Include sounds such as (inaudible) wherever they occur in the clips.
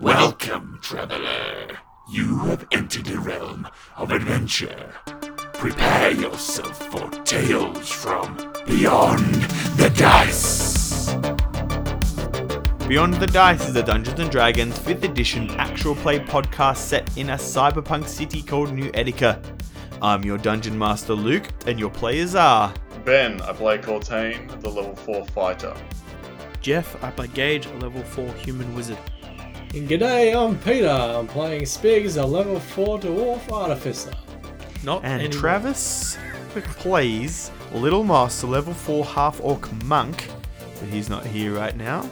Welcome, traveler. You have entered the realm of adventure. Prepare yourself for tales from beyond the dice. Beyond the Dice is a Dungeons and Dragons 5th edition actual play podcast set in a cyberpunk city called New Etica. I'm your dungeon master Luke, and your players are Ben, I play Cortain, the level 4 fighter. Jeff, I play Gage, a level 4 human wizard. And g'day, I'm Peter. I'm playing Spigs, a level 4 dwarf artificer. Not and anymore. Travis plays Little Moss, a level 4 half orc monk, but he's not here right now.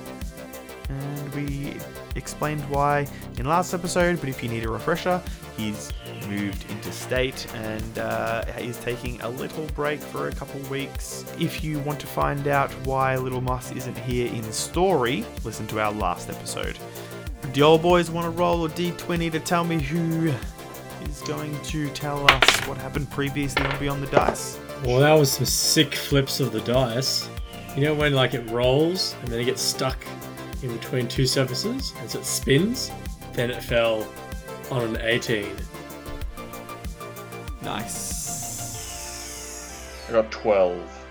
And we explained why in last episode, but if you need a refresher, he's moved into state and uh, is taking a little break for a couple weeks. If you want to find out why Little Moss isn't here in the story, listen to our last episode. The old boys want to roll a d20 to tell me who is going to tell us what happened previously on Beyond the Dice. Well, that was some sick flips of the dice. You know when like it rolls and then it gets stuck in between two surfaces as it spins? Then it fell on an 18. Nice. I got 12.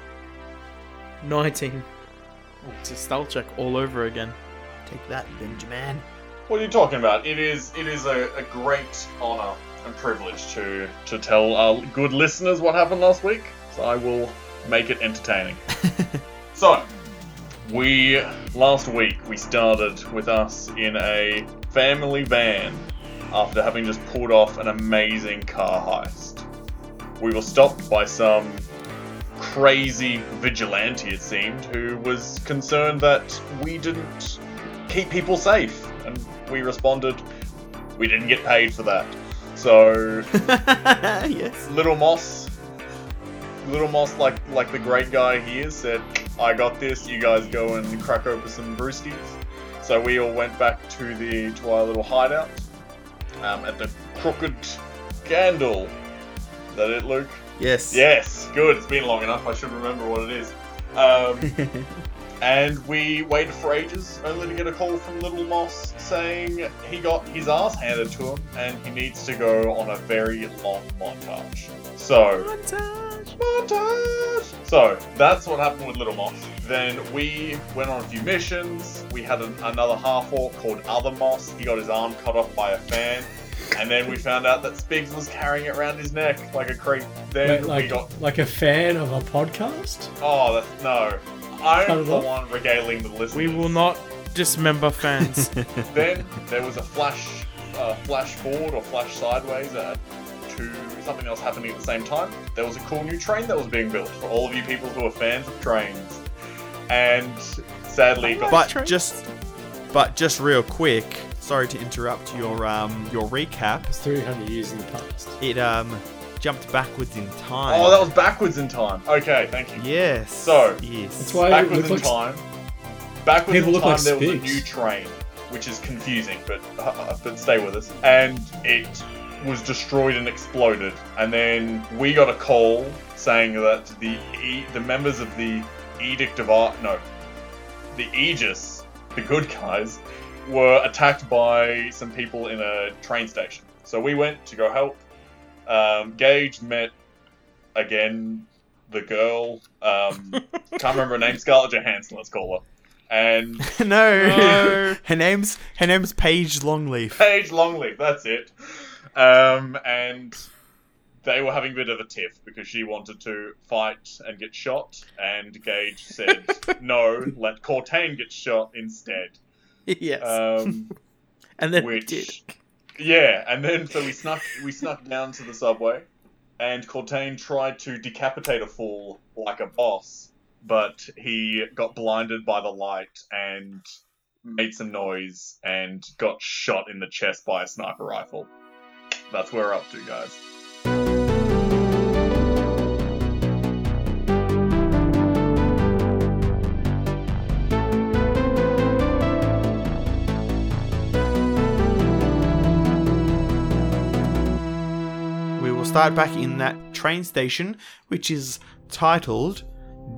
19. It's a stealth check all over again. Take that, Benjamin. What are you talking about? It is it is a, a great honor and privilege to to tell our good listeners what happened last week. So I will make it entertaining. (laughs) so, we last week we started with us in a family van after having just pulled off an amazing car heist. We were stopped by some crazy vigilante, it seemed, who was concerned that we didn't keep people safe. We responded, we didn't get paid for that. So, (laughs) yes. Little Moss, Little Moss, like like the great guy he is, said, I got this, you guys go and crack open some brewskis. So we all went back to the to our little hideout um, at the Crooked Candle. Is that it, Luke? Yes. Yes, good. It's been long enough. I should remember what it is. Um, (laughs) and we waited for ages, only to get a call from Little Moss saying he got his ass handed to him and he needs to go on a very long montage. So, montage. Montage! So that's what happened with Little Moss. Then we went on a few missions. We had an, another half orc called Other Moss. He got his arm cut off by a fan. And then we found out that Spigs was carrying it around his neck like a creep. Then Wait, we like, got like a fan of a podcast? Oh, that's, no. I'm Cut it the one regaling the listeners. We will not dismember fans. (laughs) Then there was a flash, uh, flash forward or flash sideways at to something else happening at the same time. There was a cool new train that was being built for all of you people who are fans of trains. And sadly, it got But just, but just real quick. Sorry to interrupt your um your recap. It's 300 years in the past. It um jumped backwards in time. oh, that was backwards in time. Okay, thank you. yes. So- yes. That's why- Backwards in looks- time. Backwards People in look time, like there was a new train, which is confusing, but uh, but stay with us. And it was destroyed and exploded. And then we got a call saying that the e- the members of the Edict of Art, no, the Aegis, the good guys, were attacked by some people in a train station. So we went to go help. Um, Gage met again the girl. Um, (laughs) can't remember her name. Scarlett Johansson. Let's call her. And (laughs) no. No. (laughs) her name's her name's Paige Longleaf. Paige Longleaf. That's it. Um, and they were having a bit of a tiff because she wanted to fight and get shot, and Gage said, "No, let Cortain get shot instead." yes. Um, and then which did. Yeah, and then so we snuck we snuck down to the subway, and Cortain tried to decapitate a fool like a boss, but he got blinded by the light and made some noise and got shot in the chest by a sniper rifle. That's where we're up to, guys. Start back in that train station, which is titled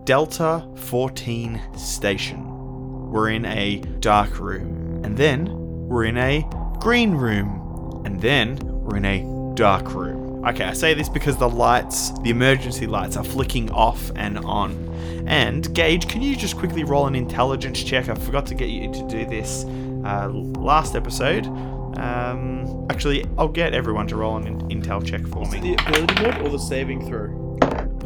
Delta 14 Station. We're in a dark room, and then we're in a green room, and then we're in a dark room. Okay, I say this because the lights, the emergency lights, are flicking off and on. And Gage, can you just quickly roll an intelligence check? I forgot to get you to do this uh, last episode. Um, actually, I'll get everyone to roll an in- intel check for The me. The ability mod or the saving throw?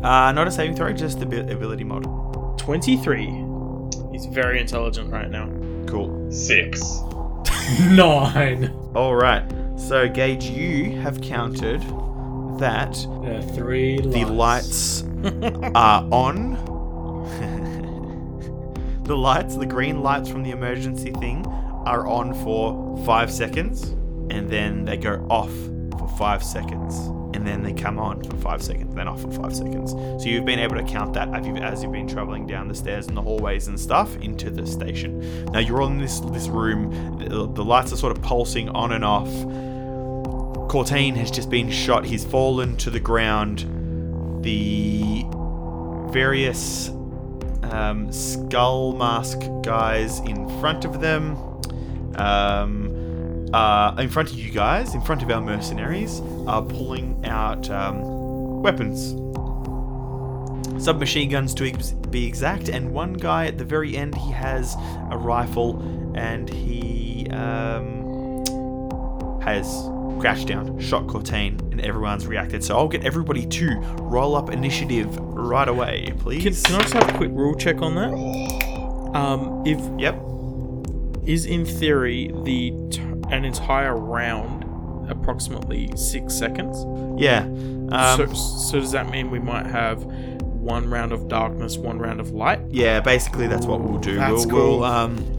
Uh, not a saving throw, just the abi- ability mod. 23. He's very intelligent right now. Cool. Six. (laughs) Nine. All right. So Gage, you have counted that There are three the lights. lights (laughs) are on. (laughs) the lights, the green lights from the emergency thing, are on for five seconds, and then they go off for five seconds, and then they come on for five seconds, then off for five seconds. So you've been able to count that as you've, as you've been traveling down the stairs and the hallways and stuff into the station. Now you're all in this this room. The, the lights are sort of pulsing on and off. Cortain has just been shot. He's fallen to the ground. The various um, skull mask guys in front of them, um, uh, in front of you guys, in front of our mercenaries, are pulling out um, weapons. Submachine guns to be exact, and one guy at the very end, he has a rifle and he um, has crouched down, shot Cortain, and everyone's reacted. So I'll get everybody to roll up initiative right away, please. Can, can I just have a quick rule check on that? (gasps) Um, if Yep. Is in theory the t- an entire round approximately six seconds. Yeah. Um, so, so does that mean we might have one round of darkness, one round of light? yeah, basically that's what we'll do. That's we'll, cool. we'll um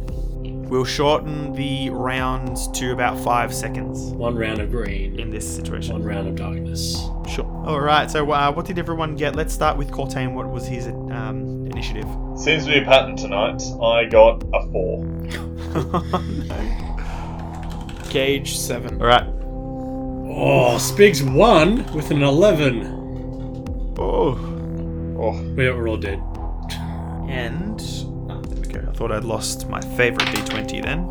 we'll shorten the rounds to about five seconds One round of green. in this situation. One round of darkness. Sure. All right. So uh, what did everyone get? Let's start with Cortain. What was his um, initiative? Seems to be a pattern tonight. I got a four. (laughs) Gage seven. All right. Oh, Spigs won with an 11. Oh. Oh, We we're all dead. And there we go. I thought I'd lost my favorite D20 then.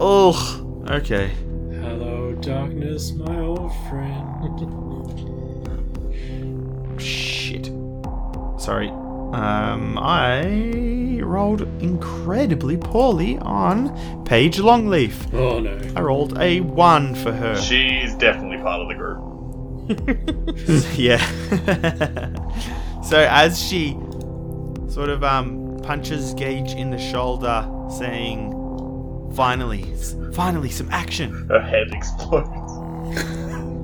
Oh. Okay. Hello, darkness, my old friend. Shit. Sorry. Um, I rolled incredibly poorly on Paige Longleaf. oh no. I rolled a one for her. she's definitely part of the group. (laughs) yeah. so as she sort of um punches Gage in the shoulder, saying, "Finally, finally, some action." Her head explodes.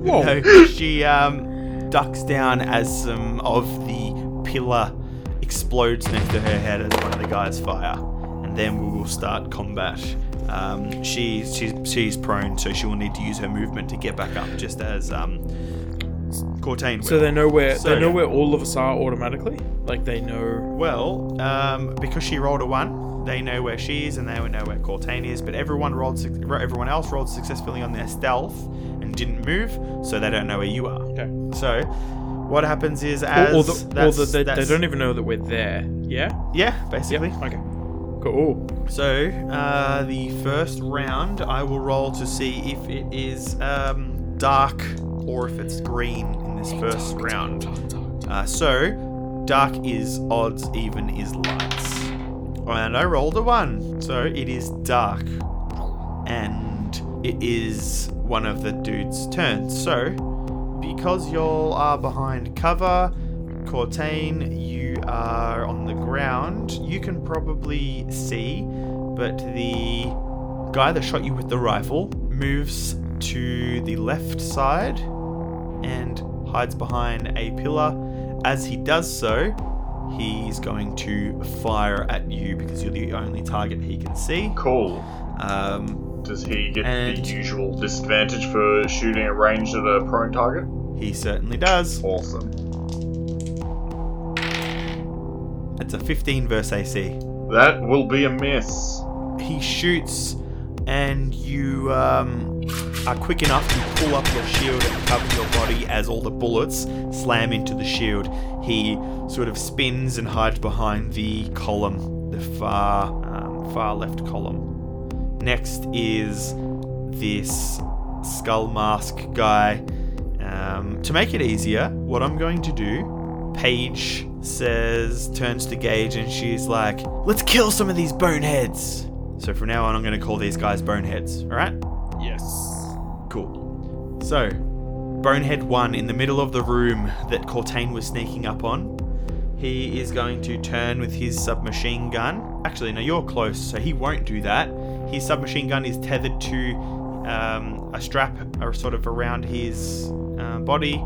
Whoa. No, she um ducks down as some of the pillar explodes next to her head as one of the guys fire, and then we will start combat. Um, she, she's she's prone, so she will need to use her movement to get back up, just as um, Cortain. So they know where So- they know where all of us are automatically. Like they know. Well, um, because she rolled a one, they know where she is and they will know where Cortain is. But everyone rolled, everyone else rolled successfully on their stealth and didn't move, so they don't know where you are. Okay. So, what happens is as or, the, or the, they, they don't even know that we're there. Yeah. yeah, basically. Okay. Cool. So, uh, the first round, I will roll to see if it is um, dark or if it's green in this first round. Uh, so, dark is odds, even is lights. And I rolled a one, so it is dark. And it is one of the dude's turns. So, because y'all are behind cover, Cortain, you are on the ground. You can probably see, but the guy that shot you with the rifle moves to the left side and hides behind a pillar. As he does so, he's going to fire at you because you're the only target he can see. Cool. Um, Does he get And- the usual disadvantage for shooting a range at a prone target? he certainly does. Awesome. It's a 15 versus AC. That will be a miss. he shoots and you um, are quick enough to pull up your shield and cover your body as all the bullets slam into the shield. He sort of spins and hides behind the column, the far um, far left column. Next is this skull mask guy. Um, to make it easier, what I'm going to do, Paige says, turns to Gage, and she's like, "Let's kill some of these boneheads." So from now on, I'm going to call these guys boneheads. All right? Yes. Cool. So, Bonehead 1 in the middle of the room that Cortain was sneaking up on. He is going to turn with his submachine gun. Actually, no, you're close, so he won't do that. His submachine gun is tethered to um, a strap or sort of around his uh, body,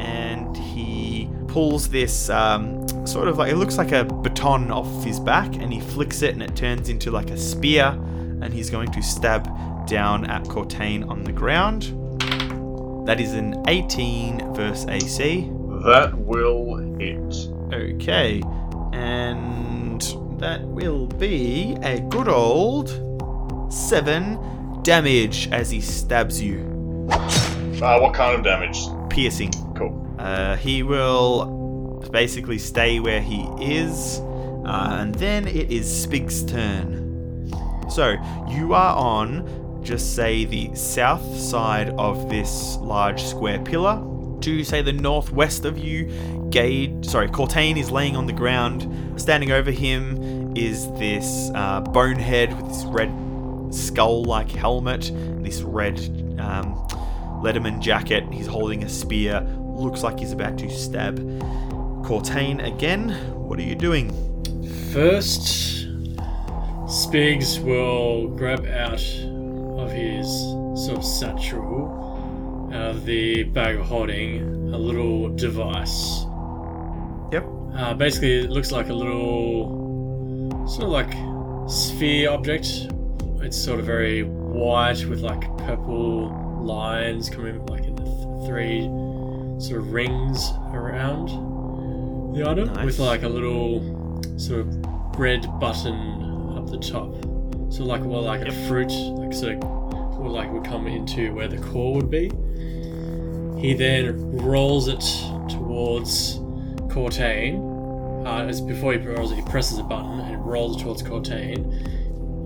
and he pulls this um, sort of like it looks like a baton off his back, and he flicks it, and it turns into like a spear, and he's going to stab down at Cortain on the ground. That is an 18 verse AC. That will hit. Okay, and that will be a good old 7 damage as he stabs you. Uh, what kind of damage? Piercing. Cool. Uh, he will basically stay where he is, uh, and then it is Spig's turn. So you are on, just say, the south side of this large square pillar. To say the northwest of you, Gage, sorry, Cortain is laying on the ground. Standing over him is this uh, bonehead with this red skull-like helmet, this red um, Letterman jacket. He's holding a spear. Looks like he's about to stab Cortain again. What are you doing? First, Spigs will grab out of his sort of satchel, out of the bag of holding, a little device. Yep. Uh, basically, it looks like a little sort of like sphere object. It's sort of very white with like purple lines coming like in the th- three sort of rings around the item Nice. with like a little sort of red button up the top. So like well like a fruit like so would like would come into where the core would be. He then rolls it towards Cortain. Uh, as before he rolls it, he presses a button and rolls it towards Cortain.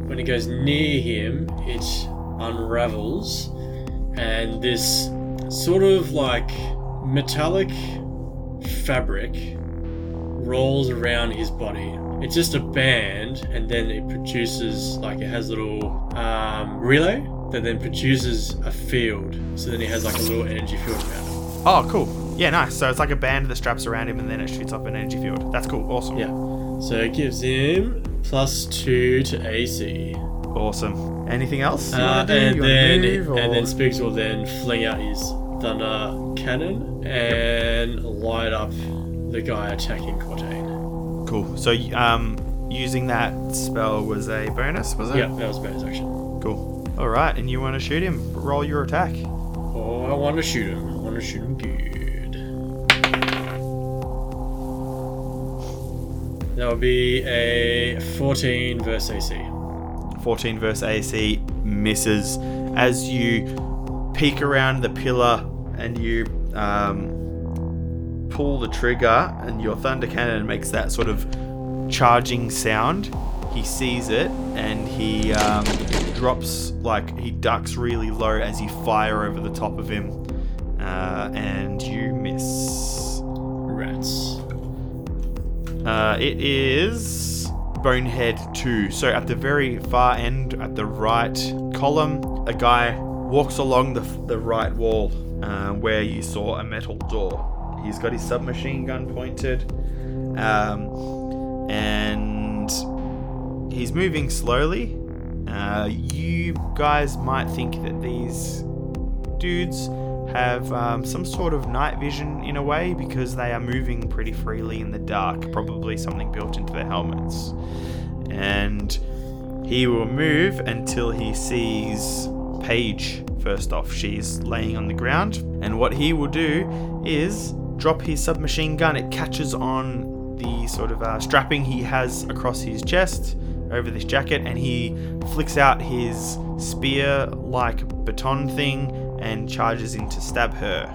When it goes near him, it unravels, and this sort of like metallic fabric rolls around his body. It's just a band, and then it produces like it has a little um, relay that then produces a field. So then he has like a little energy field around him. Oh, cool. Yeah, nice. So it's like a band that straps around him and then it shoots up an energy field. That's cool. Awesome. Yeah. So it gives him plus two to AC. Awesome. Anything else? Uh, do? and You wanna then move, and then Spigs will then fling out his thunder cannon and light up the guy attacking Cortain. Cool. So um, using that spell was a bonus, was it? Yeah, that was bonus action. Cool. All right, and you want to shoot him? Roll your attack. Oh, I want to shoot him. I want to shoot him good. That would be a 14 versus AC. 14 versus AC misses as you peek around the pillar and you um, pull the trigger and your thunder cannon makes that sort of charging sound. He sees it and he um, drops like he ducks really low as you fire over the top of him, uh, and you miss. Uh, it is Bonehead 2. So at the very far end, at the right column, a guy walks along the, the right wall uh, where you saw a metal door. He's got his submachine gun pointed. Um, and he's moving slowly. Uh, you guys might think that these dudes have um, some sort of night vision in a way because they are moving pretty freely in the dark, probably something built into their helmets. And he will move until he sees Paige first off. She's laying on the ground, and what he will do is drop his submachine gun. It catches on the sort of uh, strapping he has across his chest over this jacket, and he flicks out his spear like baton thing and charges in to stab her.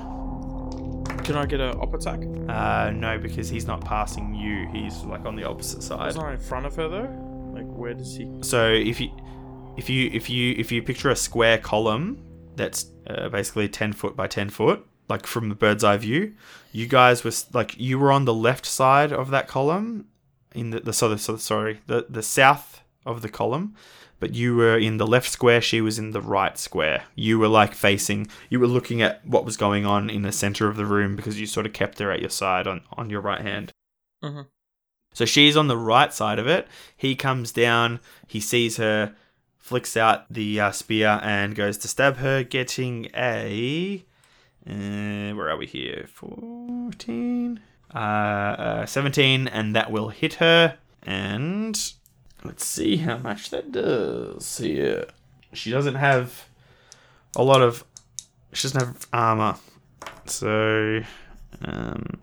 Can I get a op attack? Uh, no, because he's not passing you. He's like on the opposite side. It's not in front of her though. Like where does he? So if you if you if you if you picture a square column that's uh, basically 10 foot by 10 foot like from the bird's eye view you guys were like you were on the left side of that column in the, the so, so sorry the the south of the column but you were in the left square she was in the right square. You were like facing you were looking at what was going on in the center of the room because you sort of kept her at your side on on your right hand. Mhm. so she's on the right side of it. He comes down he sees her flicks out the uh, spear and goes to stab her getting a uh, where are we here? 14 uh, uh 17 and that will hit her. And let's see how much that does here she doesn't have a lot of she doesn't have armor so um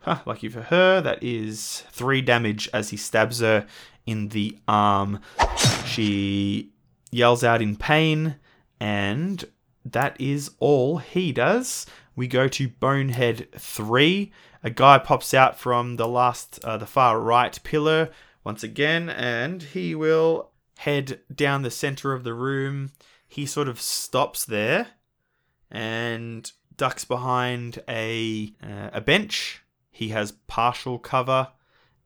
huh, lucky for her that is three damage as he stabs her in the arm she yells out in pain and that is all he does. We go to Bonehead 3. A guy pops out from the last, uh, the far right pillar once again, and he will head down the center of the room. He sort of stops there and ducks behind a uh, a bench. He has partial cover,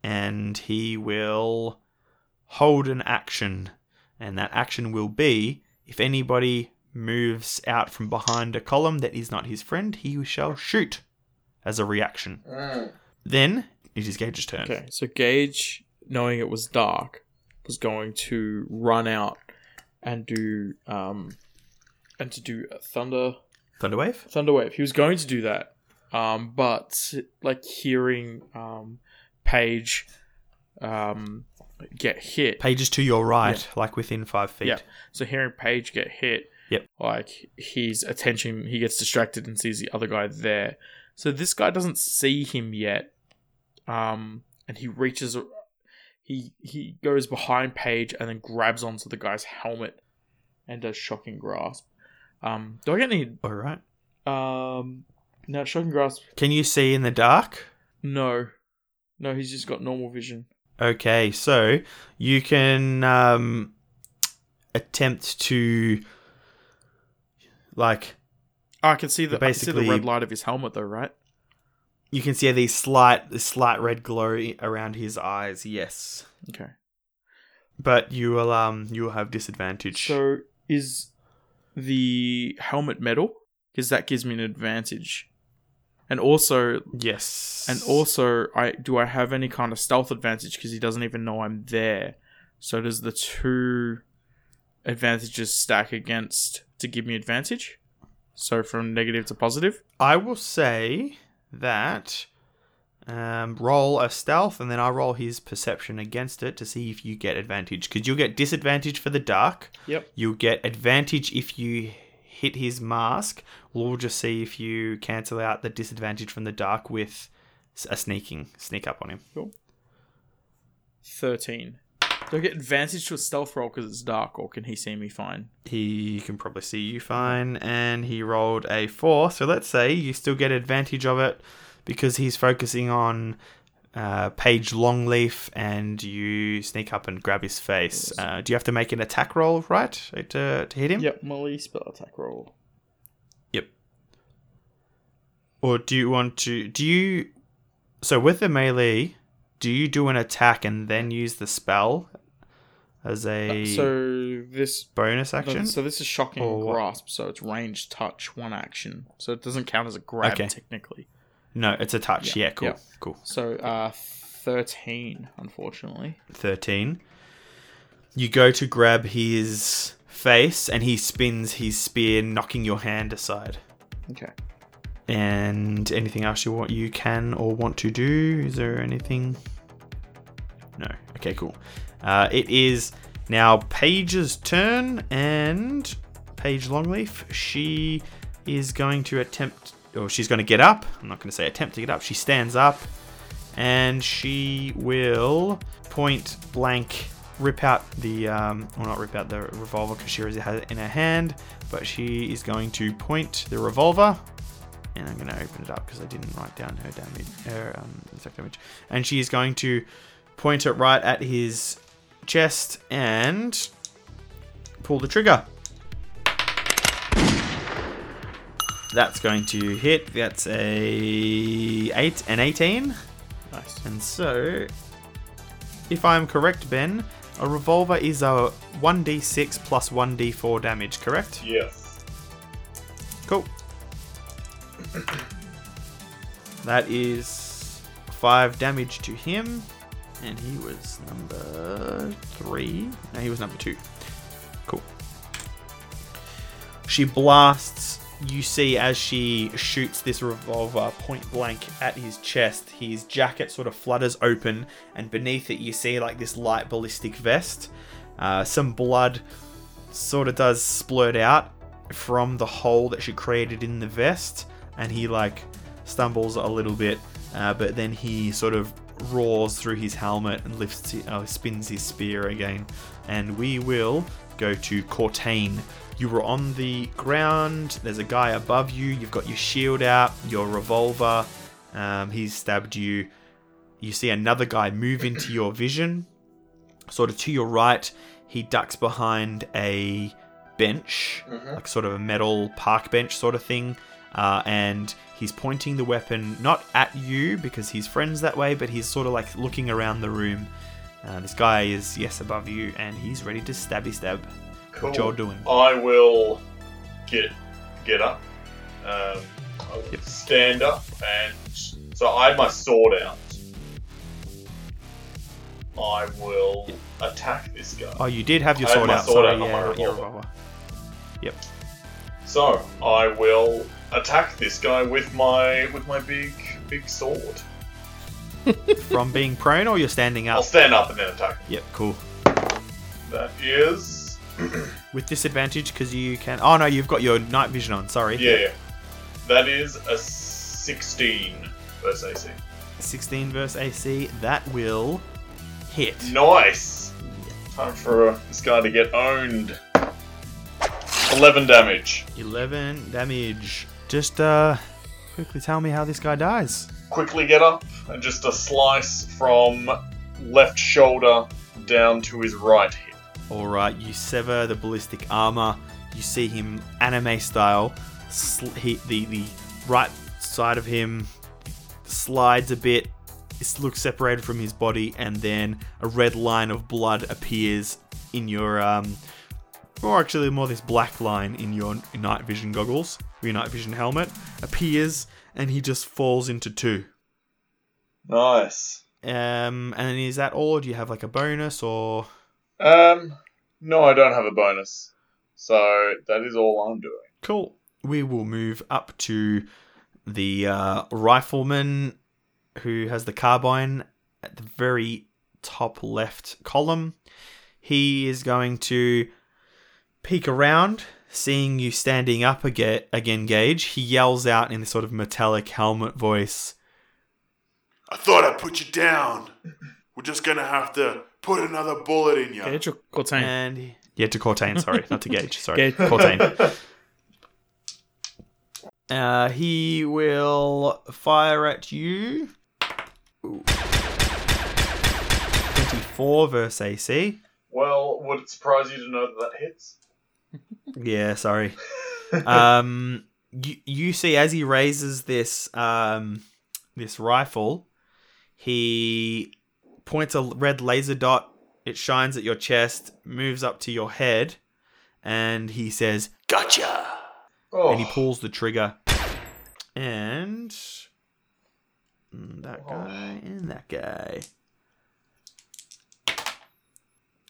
and he will hold an action, and that action will be if anybody moves out from behind a column that is not his friend, he shall shoot as a reaction. Then it is Gage's turn. Okay, so Gage, knowing it was dark, was going to run out and do um and to do a thunder Thunderwave? thunderwave. He was going to do that, um, but like hearing um Paige um get hit. Paige's to your right, like within five feet. Yeah. So hearing Paige get hit, Yep. like his attention, he gets distracted and sees the other guy there. So this guy doesn't see him yet, um, and he reaches, he he goes behind Paige and then grabs onto the guy's helmet and does shocking grasp. Um, do I get any? All right. Um, no, shocking grasp. Can you see in the dark? No, no, he's just got normal vision. Okay, so you can um, attempt to like Oh, I can see the I can see the Basically- red light of his helmet though, right? You can see the slight this slight red glow around his eyes. Yes, Okay. but you will um you will have disadvantage. So is the helmet metal? Because that gives me an advantage. And also, yes, and also, I do I have any kind of stealth advantage because he doesn't even know I'm there. So does the two advantages stack against to give me advantage? So from negative to positive. I will say that um, roll a stealth, and then I roll his perception against it to see if you get advantage. Because you'll get disadvantage for the dark. Yep. You'll get advantage if you hit his mask. We'll just see if you cancel out the disadvantage from the dark with a sneaking sneak up on him. Cool. Thirteen. Do I get advantage to a stealth roll because it's dark, or can he see me fine? He can probably see you fine, and he rolled a four. So let's say you still get advantage of it because he's focusing on uh, Paige Longleaf, and you sneak up and grab his face. Uh, do you have to make an attack roll, right, to, to hit him? Yep, melee spell attack roll. Yep. Or do you want to? Do you? So with the melee, do you do an attack and then use the spell as a So this bonus action? So this is shocking grasp. So it's range touch, one action. So it doesn't count as a grab Okay. technically. no, it's a touch. Yeah, Yeah, cool, yeah. cool. So uh, thirteen, unfortunately. 13. You go to grab his face and he spins his spear, knocking your hand aside. Okay. And anything else you want you can or want to do? Is there anything? No. Okay, cool. Uh, it is now Paige's turn and Paige Longleaf, she is going to attempt or she's going to get up. I'm not going to say attempt to get up. She stands up and she will point blank rip out the um well not rip out the revolver because she already has it in her hand but she is going to point the revolver and I'm going to open it up because I didn't write down her damage her um, exact damage and she is going to point it right at his chest and pull the trigger. That's going to hit. That's a eight and eighteen. Nice. And so, if I'm correct, Ben, a revolver is a 1d6 plus 1d4 damage, correct? Yes. Cool. that is 5 damage to him. And he was number 3. No, he was number 2. Cool. She blasts. You see as she shoots this revolver point blank at his chest, his jacket sort of flutters open, and beneath it, you see like this light ballistic vest. Uh, some blood sort of does splurt out from the hole that she created in the vest, and he like stumbles a little bit, uh, but then he sort of roars through his helmet and lifts, uh, spins his spear again. And we will go to Cortain. You were on the ground. There's a guy above you. You've got your shield out, your revolver. Um, he's stabbed you. You see another guy move into your vision. Sort of to your right, he ducks behind a bench, like sort of a metal park bench sort of thing. Uh, and he's pointing the weapon not at you because he's friends that way, but he's sort of like looking around the room. Uh, this guy is, yes, above you, and he's ready to stabby stab. What Cool. you're doing. I will get get up. Um, I will Yep. stand up, and so I have my sword out. I will attack this guy. Oh, you did have your sword my out. sword Sorry, out, yeah, my not your revolver. revolver. So I will attack this guy with my with my big big sword. (laughs) From being prone, or you're standing up? I'll stand up and then attack. Yep, cool. That is (clears throat) With disadvantage because you can. Oh no, you've got your night vision on. Sorry. yeah. That is a sixteen versus AC. 16 versus AC. That will hit. Nice. Time for uh, this guy to get owned. Eleven damage. 11 damage. Just uh, quickly tell me how this guy dies. Quickly get up and just a slice from left shoulder down to his right hip. All right, you sever the ballistic armor. You see him anime style. Sl- he, the the right side of him slides a bit. It looks separated from his body, and then a red line of blood appears in your um, or actually more this black line in your night vision goggles, your night vision helmet appears, and he just falls into two. Nice. Um, and is that all? Or do you have like a bonus or? Um, no, I don't have a bonus. So that is all I'm doing. Cool. We will move up to the uh, rifleman who has the carbine at the very top left column. He is going to peek around, seeing you standing up again, again Gage. He yells out in this sort of metallic helmet voice. I thought I put you down. We're just gonna have to put another bullet in you. Gage or Cortain? And yeah, to Cortain, sorry, not to Gage, sorry, Gage. (laughs) Cortain. Uh, he will fire at you. Ooh. 24 versus AC. Well, would it surprise you to know that that hits? Yeah, sorry. (laughs) um, you, you see as he raises this um, this rifle, he points a red laser dot. It shines at your chest, moves up to your head, and he says, Gotcha. Oh, and he pulls the trigger. And mm, that guy and that guy.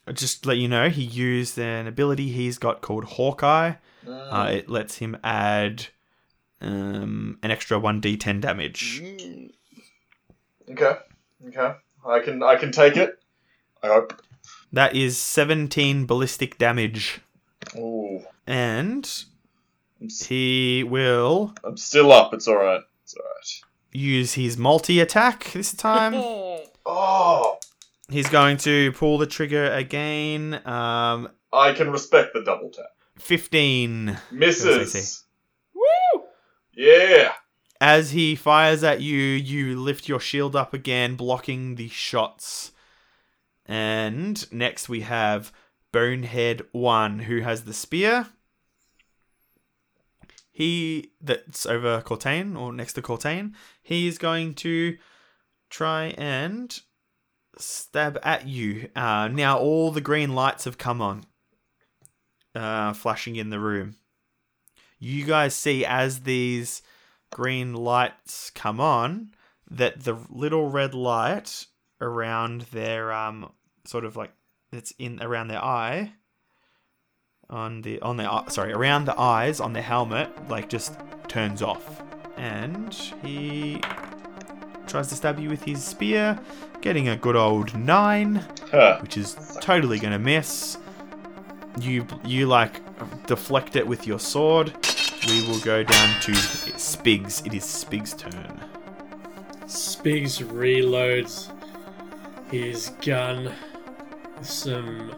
I'll Just to let you know, he used an ability he's got called Hawkeye. Mm. Uh, it lets him add um, an extra one d10 damage. okay, okay. I can I can take it. I hope. That is 17 ballistic damage, Ooh, and I'm, he will I'm still up. It's all right. It's all right. use his multi attack this time. (laughs) Oh, He's going to pull the trigger again. Um, I can respect the double tap. 15. Misses. Woo! Yeah. As he fires at you, you lift your shield up again, blocking the shots. And next we have Bonehead One, who has the spear. He that's over Cortain or next to Cortain. He is going to try and stab at you. Uh, now all the green lights have come on, uh, flashing in the room. You guys see as these green lights come on that the little red light around their um sort of like it's in around their eye on the on their sorry around the eyes on their helmet like just turns off and he tries to stab you with his spear getting a good old nine Huh. which is totally gonna miss you you like deflect it with your sword we will go down to spigs it is spigs turn Spigs reloads his gun with some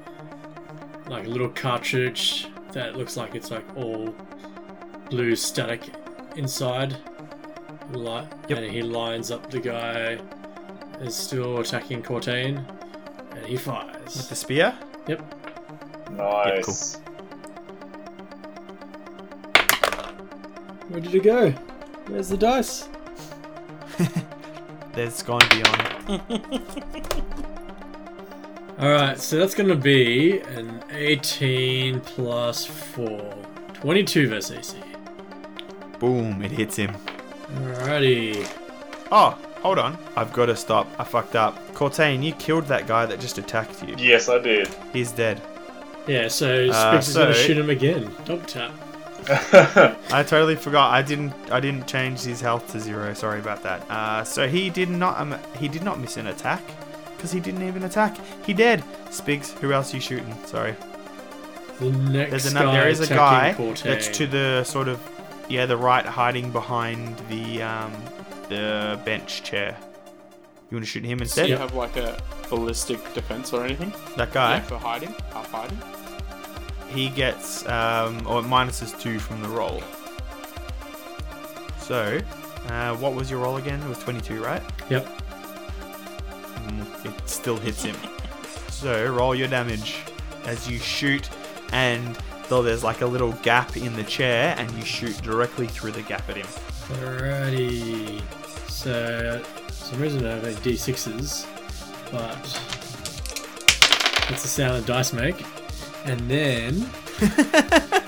like little cartridge that looks like it's like all blue static inside. Li- Yep. And he lines up the guy is still attacking Cortain and he fires with fires. the spear Yep. Nice. Where did it go? Where's the dice? (laughs) there's going to be on (laughs) Alright, so that's gonna be an 18 plus 4. 22 versus AC. boom it hits him Alrighty. Oh, hold on. I've got to stop. I fucked up. Cortain, you killed that guy that just attacked you. Yes, I did. He's dead. Yeah, so Spigs Uh, is gonna so- shoot him again. Double tap. (laughs) I totally forgot. I didn't. I didn't change his health to zero. Sorry about that. Uh, so he did not. Um, he did not miss an attack because he didn't even attack. He dead. Spigs. Who else are you shooting? Sorry. The next There's guy another. There is a guy Cortain. that's to the sort of yeah the right, hiding behind the um the bench chair. You want to shoot him instead? Do instead? you have like a ballistic defense or anything? That guy. Yeah, for hiding, half hiding. he gets um, or minuses two from the roll. So, uh, what was your roll again? It was 22, right? Yep. Mm, it still hits him. so, roll your damage as you shoot, and there's like a little gap in the chair, and you shoot directly through the gap at him. Alrighty. So, for some reason I have like D6s, but that's the sound the dice make. And then. (laughs)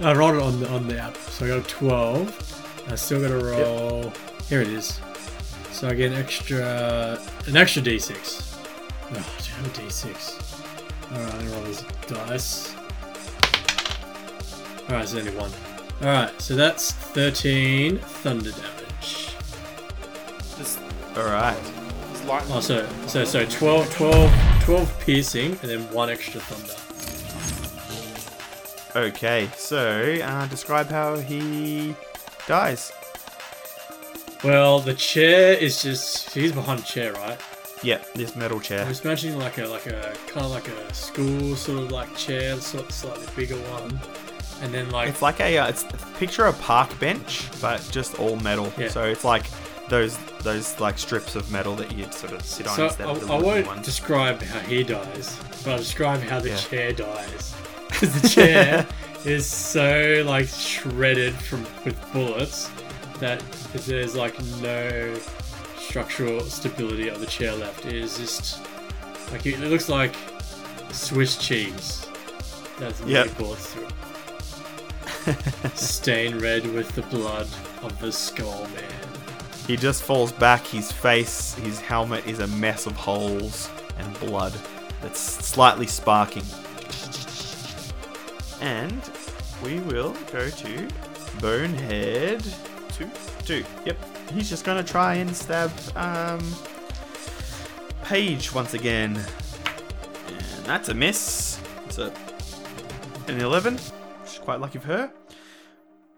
I rolled it on the, on the app, so I got a 12. I still got to roll. Here it is. So I get an extra. an extra D6. Oh, do I have a D6? Alright, I roll these dice. Alright, so only one. Alright, so that's 13 thunder damage. This, All right. this light. Oh, so, so, so 12, 12, 12 piercing, and then one extra thunder. Okay. So, uh, describe how he dies. Well, the chair is just. He's behind a chair, right? Yep, this metal chair. Chair. just imagining like a like a kind of like a school sort of like chair, sort of slightly bigger one, and then like It's like a uh, it's picture a park bench, but just all metal. Yeah. So it's like those those like strips of metal that you'd sort of sit on so instead I, of the I wooden won't ones. describe how he dies, but I'll describe how the Yeah. chair dies. (laughs) Because the chair is so like shredded from with bullets that there's like no structural stability of the chair left. It is just like it, looks like Swiss cheese. That's really Yep. through. Stained red with the blood of the skull man. He just falls back. His face, his helmet is a mess of holes and blood that's slightly sparking. And we will go to Bonehead two two. Yep, he's just gonna try and stab um Paige once again, and that's a miss. It's a an eleven. She's quite lucky for her.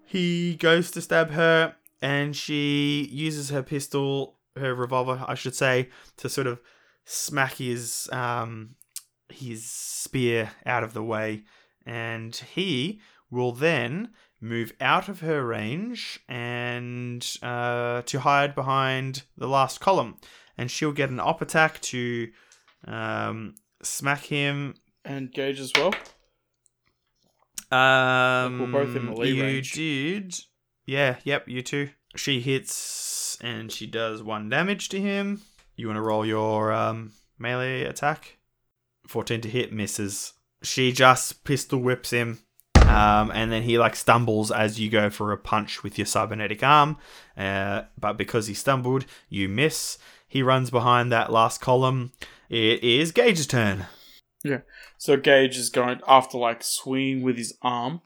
He goes to stab her, and she uses her pistol, her revolver, I should say, to sort of smack his um his spear out of the way, and he will then move out of her range and uh, to hide behind the last column, and she'll get an op attack to Um, smack him. And Gage as well. Um, we're both in melee you range. did. Yeah, yep, you too. She hits and she does one damage to him. You want to roll your um, melee attack? 14 to hit, misses. She just pistol whips him. Um, and then he like stumbles as you go for a punch with your cybernetic arm. Uh, but because he stumbled, you miss. He runs behind that last column. It is Gage's turn. Yeah. So Gage is going after like swinging with his arm.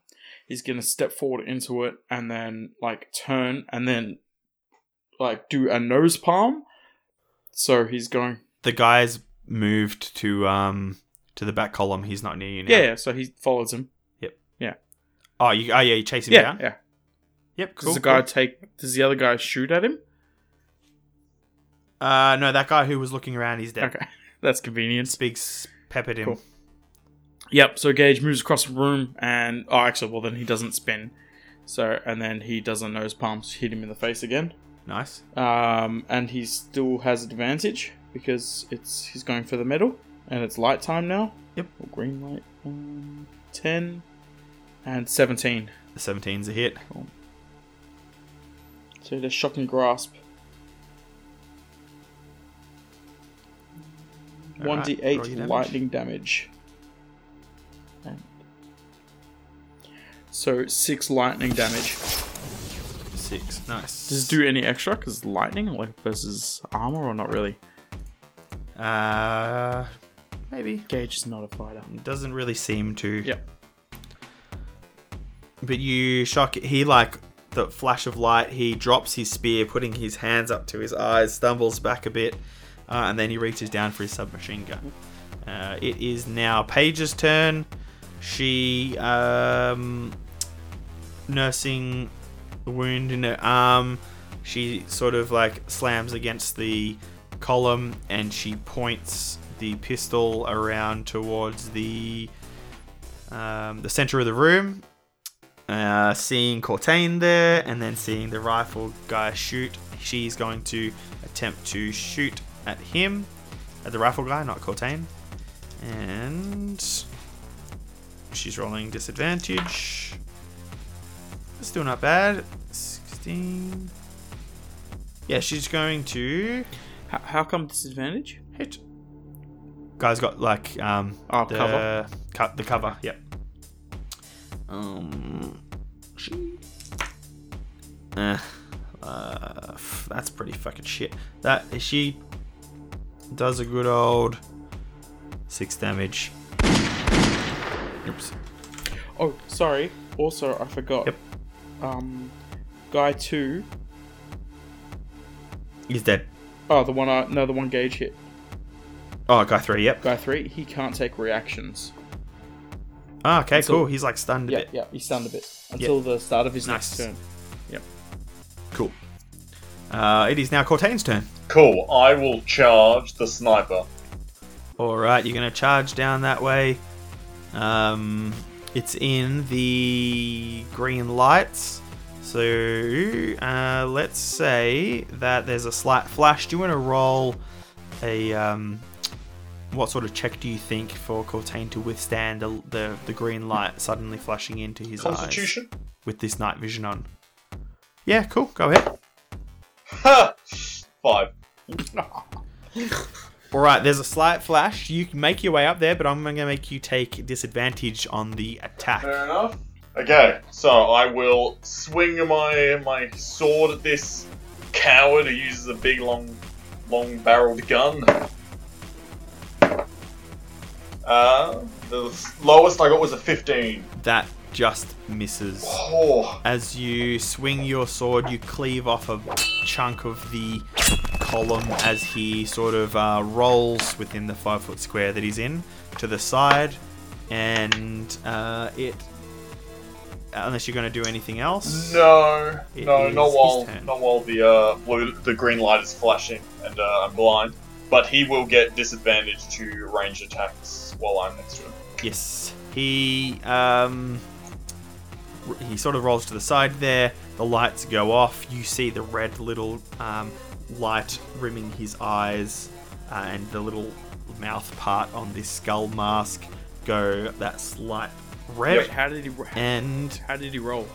He's gonna step forward into it and then like turn and then like do a nose palm. So he's going. The guy's moved to um to the back column. He's not near you now. Yeah, yeah. So he follows him. Oh, you, oh yeah, you chase him Yeah, down. yeah. Yep. Does Cool. the guy cool. take? Does the other guy shoot at him? Uh, no, that guy who was looking around, he's dead. Okay, (laughs) that's convenient. Spigs peppered him. Cool. Yep. So Gage moves across the room, and oh, actually, well, then he doesn't spin. So and then he does a nose palm, to hit him in the face again. Nice. Um, and he still has advantage because it's he's going for the medal, and it's light time now. Yep. Or green light. Um, Ten and seventeen. The 17's a hit. So the shocking grasp. Alright, One d roll eight your damage. lightning damage. And so six lightning damage. Six. Nice. Does it do any extra? Because lightning, like versus armor, or not really? Uh, maybe. Gage is not a fighter. Doesn't really seem to. Yep. But you shock. He like the flash of light. He drops his spear, putting his hands up to his eyes, stumbles back a bit, uh, and then he reaches down for his submachine gun. Uh, it is now Paige's turn. She um, nursing a wound in her arm. She sort of like slams against the column and she points the pistol around towards the um, the center of the room. Uh, seeing Cortain there, and then seeing the rifle guy shoot, she's going to attempt to shoot at him, at the rifle guy, not Cortain. And she's rolling disadvantage. Still not bad. 16. Yeah, she's going to How, how come disadvantage? hit. Guy's got like um Oh, the cover. Cut the cover. Yep. Um, she. Eh, uh, that's pretty fucking shit. That she does a good old six damage. Oops. Oh, sorry. Also, I forgot. Yep. Um, guy two. He's dead. Oh, the one I no, the one Gage hit. Oh, guy three. Yep. Guy three. He can't take reactions. Ah, okay, Until- cool. He's like stunned a Yeah, bit. yeah. He's stunned a bit until the start of his Nice. next turn. Yep. Cool. Uh, it is now Cortain's turn. Cool. I will charge the sniper. All right, you're gonna charge down that way. Um, it's in the green lights. So uh, let's say that there's a slight flash. Do you want to roll a um, what sort of check do you think for Cortain to withstand the, the the green light suddenly flashing into his Constitution. eyes with this night vision on? Yeah, cool. Go ahead. Five. (laughs) All right, there's a slight flash. You can make your way up there, but I'm going to make you take disadvantage on the attack. Fair enough. Okay, so I will swing my my sword at this coward who uses a big long long barreled gun. Uh, the lowest I got was a 15. That just misses. Oh, As you swing your sword, you cleave off a chunk of the column as he sort of uh, rolls within the five foot square that he's in to the side, and uh, it. Unless you're going to do anything else. no, It no, not while not while the uh, blue the green light is flashing and uh, I'm blind. But he will get disadvantage to range attacks while I'm next to him. Yes, he um, he sort of rolls to the side there. The lights go off. You see the red little um, light rimming his eyes, uh, and the little mouth part on this skull mask go that slight red. Yep. How did he? And How did he roll?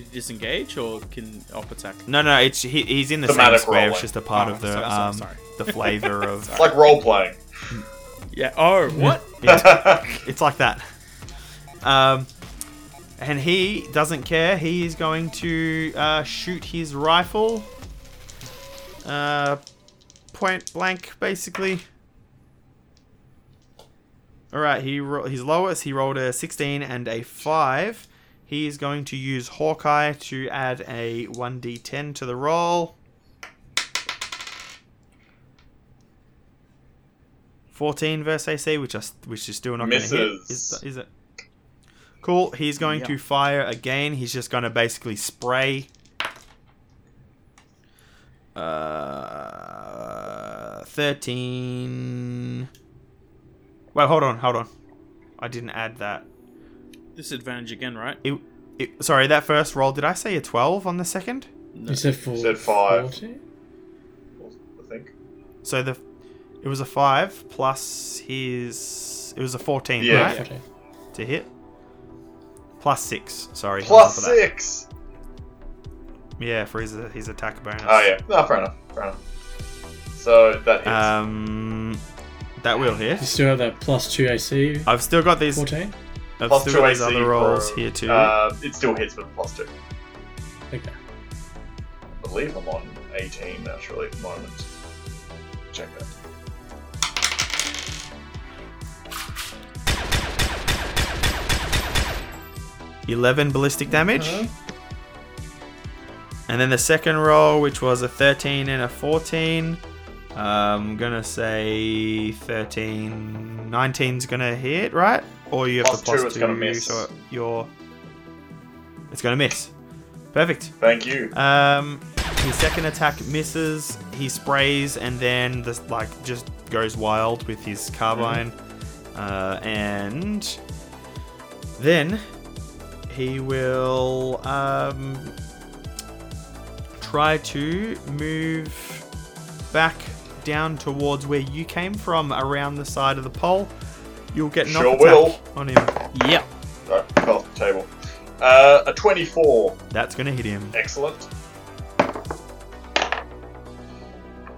Did he disengage or can op attack? no, no, it's he, he's in the Thematic same square. It's rolling. just a part Oh, of the sorry, sorry, um, sorry. the flavor (laughs) of. It's like role playing. Yeah. Oh, (laughs) what? (laughs) It's like that. Um, and he doesn't care. He is going to uh, shoot his rifle. Uh, point blank, basically. All right, he ro- his lowest. He rolled a 16 and a five. He is going to use Hawkeye to add a 1d10 to the roll. 14 versus AC, which, I, s- which is still not going to hit. Is, is it? Cool. He's going Yeah. to fire again. He's just going to basically spray. Uh, 13. Wait, hold on, hold on. I didn't add that. Disadvantage again, right? It, it, sorry, that first roll, did I say a 12 on the second? You said four. Said five. 40? I think. So the it was a 5 plus his. It was a 14, Yeah. right? Okay. To hit. Plus 6, sorry. on Plus top of that. six. Yeah, for his, his attack bonus. Oh yeah. No, fair enough. Fair enough. So that hits. Um, that will You still have that plus two AC. I've still got these. 14? I've plus still two got these AC other rolls for, here too. Uh, it still hits with plus two. Okay. I believe I'm on 18 actually at the moment. Check that. Eleven ballistic damage. Uh-huh. And then the second roll, which was a 13 and a 14. I'm gonna say 13. 19's gonna hit, right? Or you have Plus plus two, it's gonna two, miss. So you're. It's gonna miss. Perfect. Thank you. Um, his second attack misses. He sprays and then this like just goes wild with his carbine, uh, and then he will um, try to move back down towards where you came from, around the side of the pole. You'll get an Sure attack will. on him. Yeah. Right, fell off the table. Uh, a 24. That's gonna hit him. Excellent.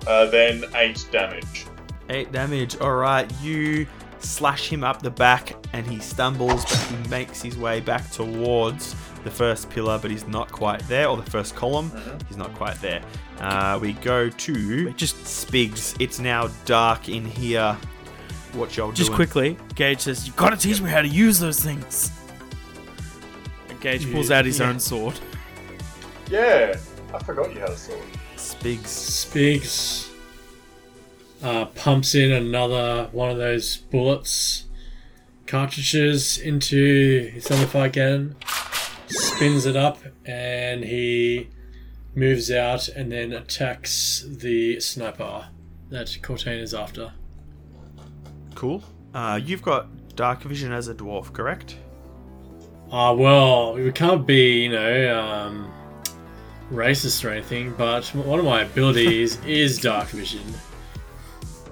Uh, then 8 damage. Eight damage. All right, you slash him up the back, and he stumbles, but he makes his way back towards the first pillar, but he's not quite there, or the first column. He's not quite there. Uh, we go to just Spigs. It's now dark in here. What y'all Just doing? quickly, Gage says, "You've gotta teach me how to use those things." And Gage pulls out his yeah. own sword. Yeah, I forgot you had a sword. Spigs. Speaks. Uh, pumps in another one of those bullets, cartridges into his thunderfire cannon, spins it up, and he moves out and then attacks the sniper that Cortain is after. Cool. Uh, you've got dark vision as a dwarf, correct? Ah, well, we can't be, you know, um, racist or anything, but one of my abilities (laughs) is dark vision.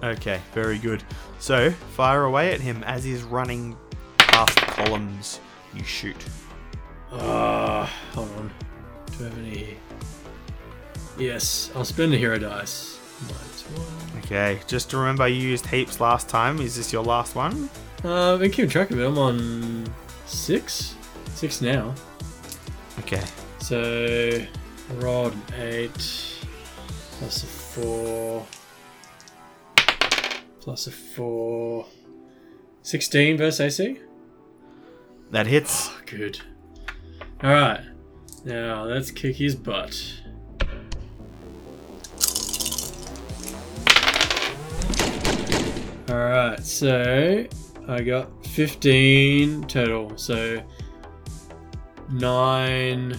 Okay, very good. So, fire away at him as he's running past the columns. You shoot. Ah, hold on. Do I have any? Yes, I'll spend a hero dice. Minus one. Okay, just to remember you used heaps last time. Is this your last one? Uh, I've been keeping track of it. I'm on six, six now. Okay. So, an eight plus a four plus a four. 16 versus AC? That hits. Oh, good. Alright. Now, let's kick his butt. Alright, so I got 15 total. So 9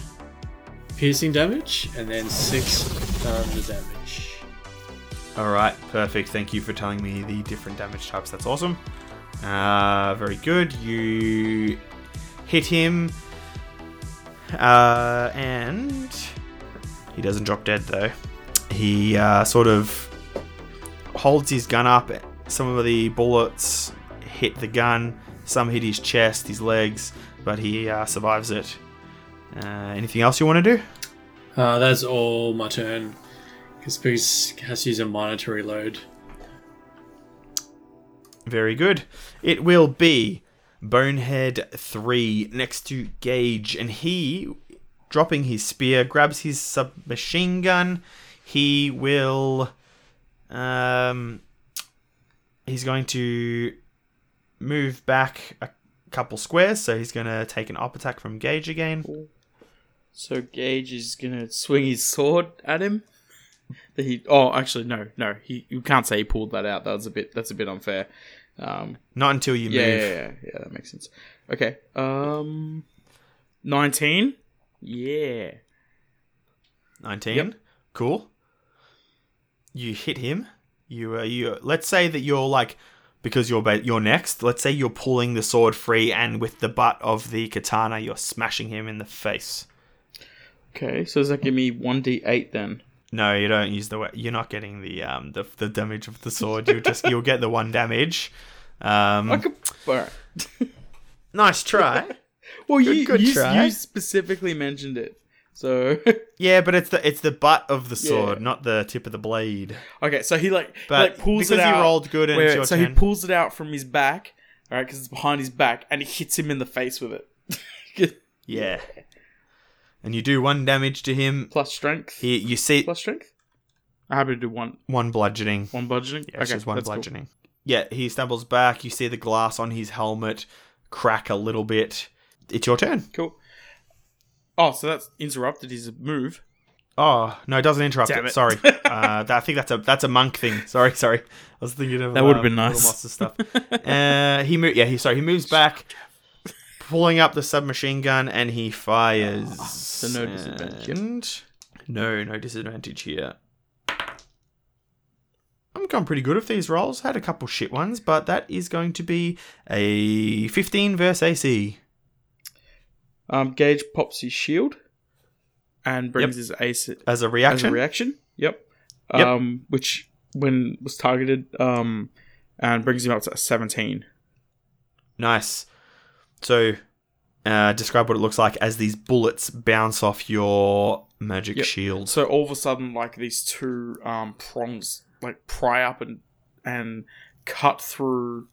piercing damage and then 6 thunder damage. Alright, perfect. Thank you for telling me the different damage types. That's awesome. Uh, very good. You hit him. Uh, and he doesn't drop dead though. He uh, sort of holds his gun up, some of the bullets hit the gun. Some hit his chest, his legs, but he uh, survives it. Uh, anything else you want to do? Uh, that's all my turn. Because Boost has to use a minor reload. Very good. It will be Bonehead 3 next to Gage, and he, dropping his spear, grabs his submachine gun. He will. Um, he's going to move back a couple squares, so he's going to take an op attack from Gage again. So Gage is gonna swing his sword at him. That he oh actually no no he you can't say he pulled that out. That was a bit that's a bit unfair. Um, Not until you yeah, move. yeah yeah yeah that makes sense. Okay. Um, nineteen. Yeah. 19. Yep. Cool. You hit him. You uh, you let's say that you're like because you're ba- you're next. Let's say you're pulling the sword free and with the butt of the katana you're smashing him in the face. Okay. So does that give me one d eight then? No, you don't use the we- you're not getting the um the, the damage of the sword. You just you'll get the one damage. Um I could. Right. nice try. (laughs) Well, you good you, try. you specifically mentioned it. So (laughs) yeah, but it's the it's the butt of the Yeah. sword, not the tip of the blade. okay, so he like he, But like pulls it out. you rolled good and Wait, it's wait, your so turn. he pulls it out from his back, all right, because it's behind his back, and he hits him in the face with it. (laughs) yeah. And you do one damage to him. Plus strength. He, you see Plus strength. I'm happy to do one one bludgeoning. one bludgeoning. Yeah, it's just one that's cool. bludgeoning. Yeah, he stumbles back. You see the glass on his helmet crack a little bit. It's your turn. Cool. Oh, so that's interrupted his move. Oh no, it doesn't interrupt Damn it. it. Sorry, (laughs) uh, that, I think that's a that's a monk thing. Sorry, sorry. I was thinking of That would've uh, been Little nice. Monster stuff. uh, he yeah, he sorry, he moves back, pulling up the submachine gun, and he fires. So no disadvantage. And no, no disadvantage here. I'm going pretty good with these rolls. Had a couple shit ones, but that is going to be a 15 versus AC. Um, Gage pops his shield and brings his ace As a reaction. as a reaction. reaction. Yep. Yep. Um, which when was targeted, um, and brings him up to seventeen. Nice. So, uh, describe what it looks like as these bullets bounce off your magic Yep. shield. So all of a sudden, like these two um, prongs like pry up and and cut through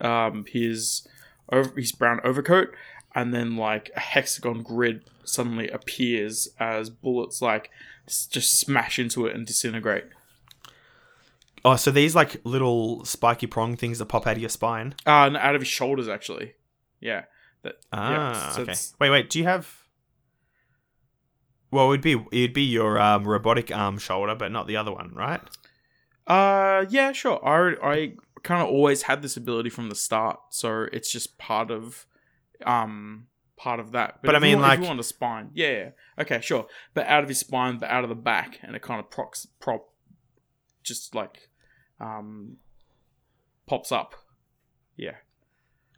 um, his over his brown overcoat, and then like a hexagon grid suddenly appears as bullets like just smash into it and disintegrate. Oh, so these like little spiky prong things that pop out of your spine. Uh, out of his shoulders, actually. Yeah. That, Ah, yeah, so okay. it's- Wait, wait. Do you have? Well, it'd be it'd be your um, robotic arm shoulder, but not the other one, right? Uh, yeah, sure. I I kind of always had this ability from the start, so it's just part of um part of that. But I if you mean, want- if like- you want a spine, yeah, yeah, okay, sure. But out of his spine, but out of the back, and it kind of procs prop, just like um pops up. Yeah.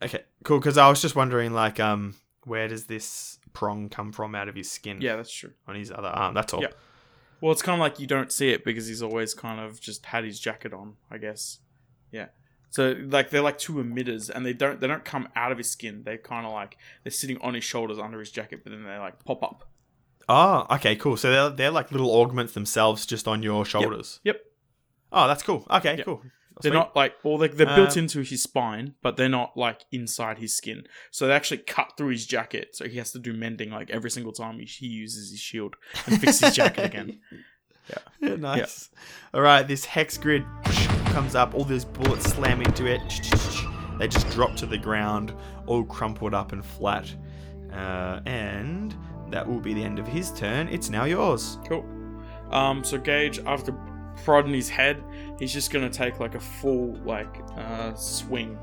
Okay, cool. Because I was just wondering, like, um, where does this prong come from out of his skin? Yeah, that's true. on his other arm. That's all. Yeah. Well, it's kind of like you don't see it because he's always kind of just had his jacket on, I guess. Yeah. So like they're like two emitters, and they don't they don't come out of his skin. They kind of like they're sitting on his shoulders under his jacket, but then they like pop up. Oh, okay, cool. So they're they're like little augments themselves, just on your shoulders. Yep. Oh, that's cool. Okay, Yep. cool. They're Sweet. not like well they're, they're built Um, into his spine, but they're not like inside his skin. So they actually cut through his jacket, so he has to do mending like every single time he, he uses his shield and fix his jacket again. (laughs) Yeah, nice. All right, this hex grid comes up. All those bullets slam into it. They just drop to the ground, all crumpled up and flat. Uh, and that will be the end of his turn. It's now yours. Cool. Um, so Gage, after prodding his head, he's just gonna take like a full like uh, swing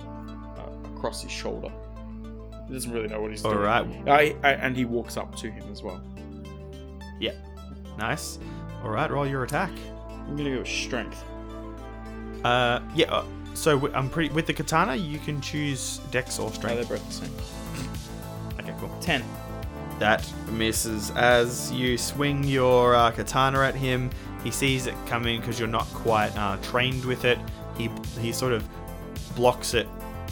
uh, across his shoulder. He doesn't really know what he's All doing. right, I, I, and he walks up to him as well. Yeah. Nice. All right, roll your attack. I'm gonna go with strength. Uh, yeah. Uh, so I'm pretty with the katana. You can choose dex or strength. both the same. Okay, cool. Ten. That misses as you swing your uh, katana at him. He sees it coming because you're not quite uh, trained with it. He he sort of blocks it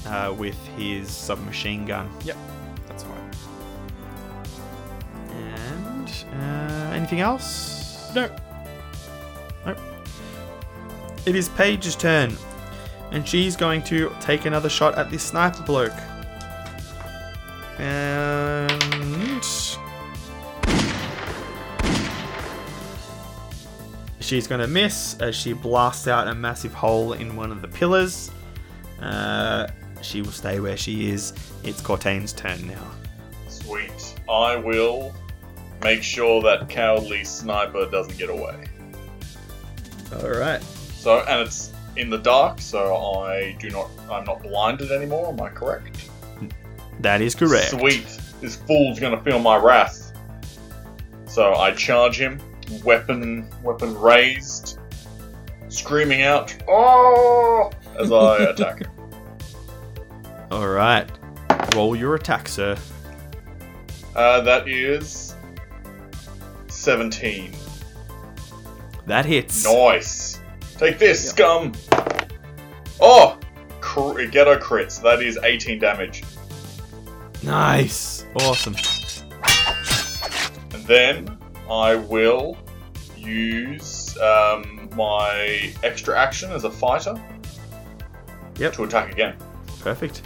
uh, with his submachine gun. Yep, that's fine. And uh, anything else? No. It is Paige's turn, and she's going to take another shot at this sniper bloke. And she's going to miss as she blasts out a massive hole in one of the pillars. Uh, she will stay where she is. It's Cortain's turn now. Sweet. I will make sure that cowardly sniper doesn't get away. All right. So, and it's in the dark, so I do not. I'm not blinded anymore. Am I correct? That is correct. Sweet. This fool's gonna feel my wrath. So I charge him, weapon, weapon raised, screaming out, "Oh!" as I (laughs) attack him. All right. Roll your attack, sir. Uh, that is seventeen. That hits. Nice. Take this, scum. Oh, cr- ghetto crits. That is 18 damage. Nice. Awesome. And then I will use um, my extra action as a fighter Yep. to attack again. Perfect.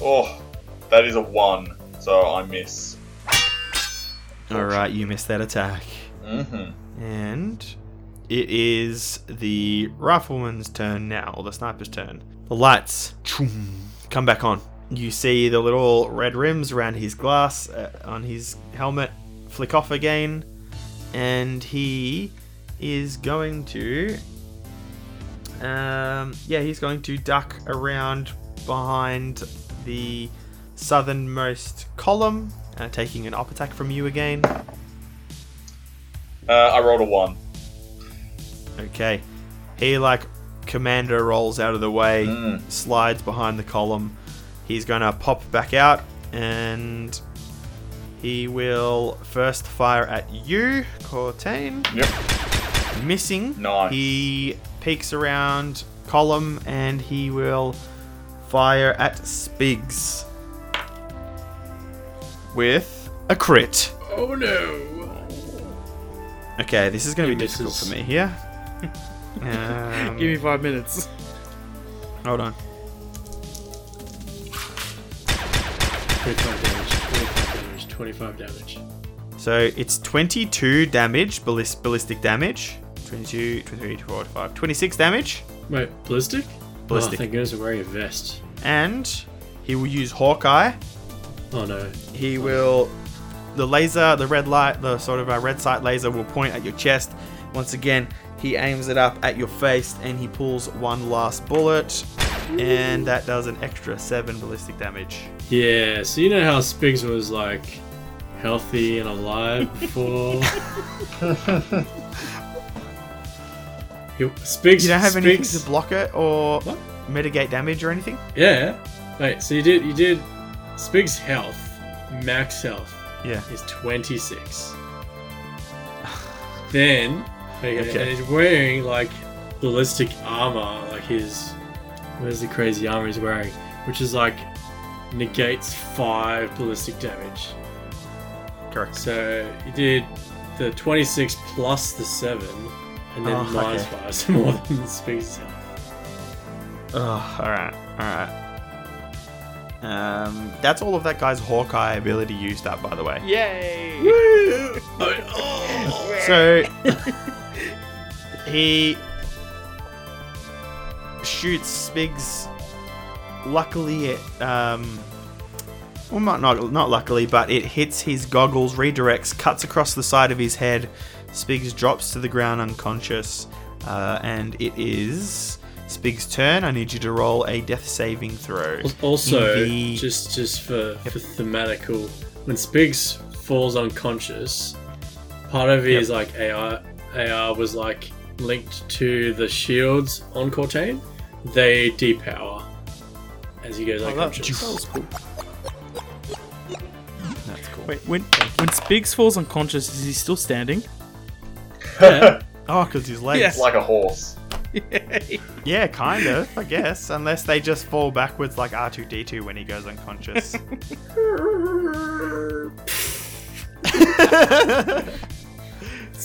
Oh, that is a one, so I miss. All right, you missed that attack. Mm-hmm. And it is the rifleman's turn now, or the sniper's turn. The lights choom, come back on. You see the little red rims around his glass uh, on his helmet flick off again, and he is going to. Um, yeah, he's going to duck around behind the southernmost column, uh, taking an op attack from you again. Uh, I rolled a one. Okay. He like commander rolls out of the way, Mm. slides behind the column. He's gonna pop back out and he will first fire at you, Cortain. Yep. Missing. Nice. He peeks around column and he will fire at Spigs. With a crit. Oh no! Okay, this is gonna He be difficult for me here. Um, Give me five minutes. hold on. 25 damage, 25 damage, 25 damage. So it's 22 damage, ballis- ballistic damage. 22, 23, 24, 25, 26 damage. Wait, ballistic? Ballistic. Oh, thank goodness I'm wearing a vest. And he will use Hawkeye. Oh no. He will. The laser, the red light, the sort of uh, red sight laser will point at your chest. Once again, he aims it up at your face and he pulls one last bullet. And that does an extra 7 ballistic damage. Yeah, so you know how Spigs was like healthy and alive (laughs) before? (laughs) Spigs, You don't have anything Spigs, to block it or What? mitigate damage or anything? Yeah. Wait, so you did you did Spig's health, max health Yeah. is 26. then okay, Okay. and he's wearing like ballistic armor, like his where's the crazy armor he's wearing, which is like negates five ballistic damage. Correct. So you did the 26 plus the 7, and then Oh, minus okay. 5, so (laughs) more than Spig's health. Oh, alright, alright. Um, that's all of that guy's Hawkeye ability used up, by the way. Yay! (laughs) So (laughs) he shoots Spigs. Luckily, it um, well, not not not luckily, but it hits his goggles, redirects, cuts across the side of his head. Spigs drops to the ground unconscious, uh, and it is Spig's turn. I need you to roll a death saving throw. Also, the- just just for, for thematical, when Spigs falls unconscious, part of his like AR AR was like linked to the shields on Cortain. They depower as he goes oh, that- unconscious. That was cool. That's cool. Wait, when when Spigs falls unconscious, is he still standing? Yeah. (laughs) Oh, because his legs. Yes. like a horse. (laughs) Yeah, kind of, I guess. Unless they just fall backwards like R2D2 when he goes unconscious. (laughs)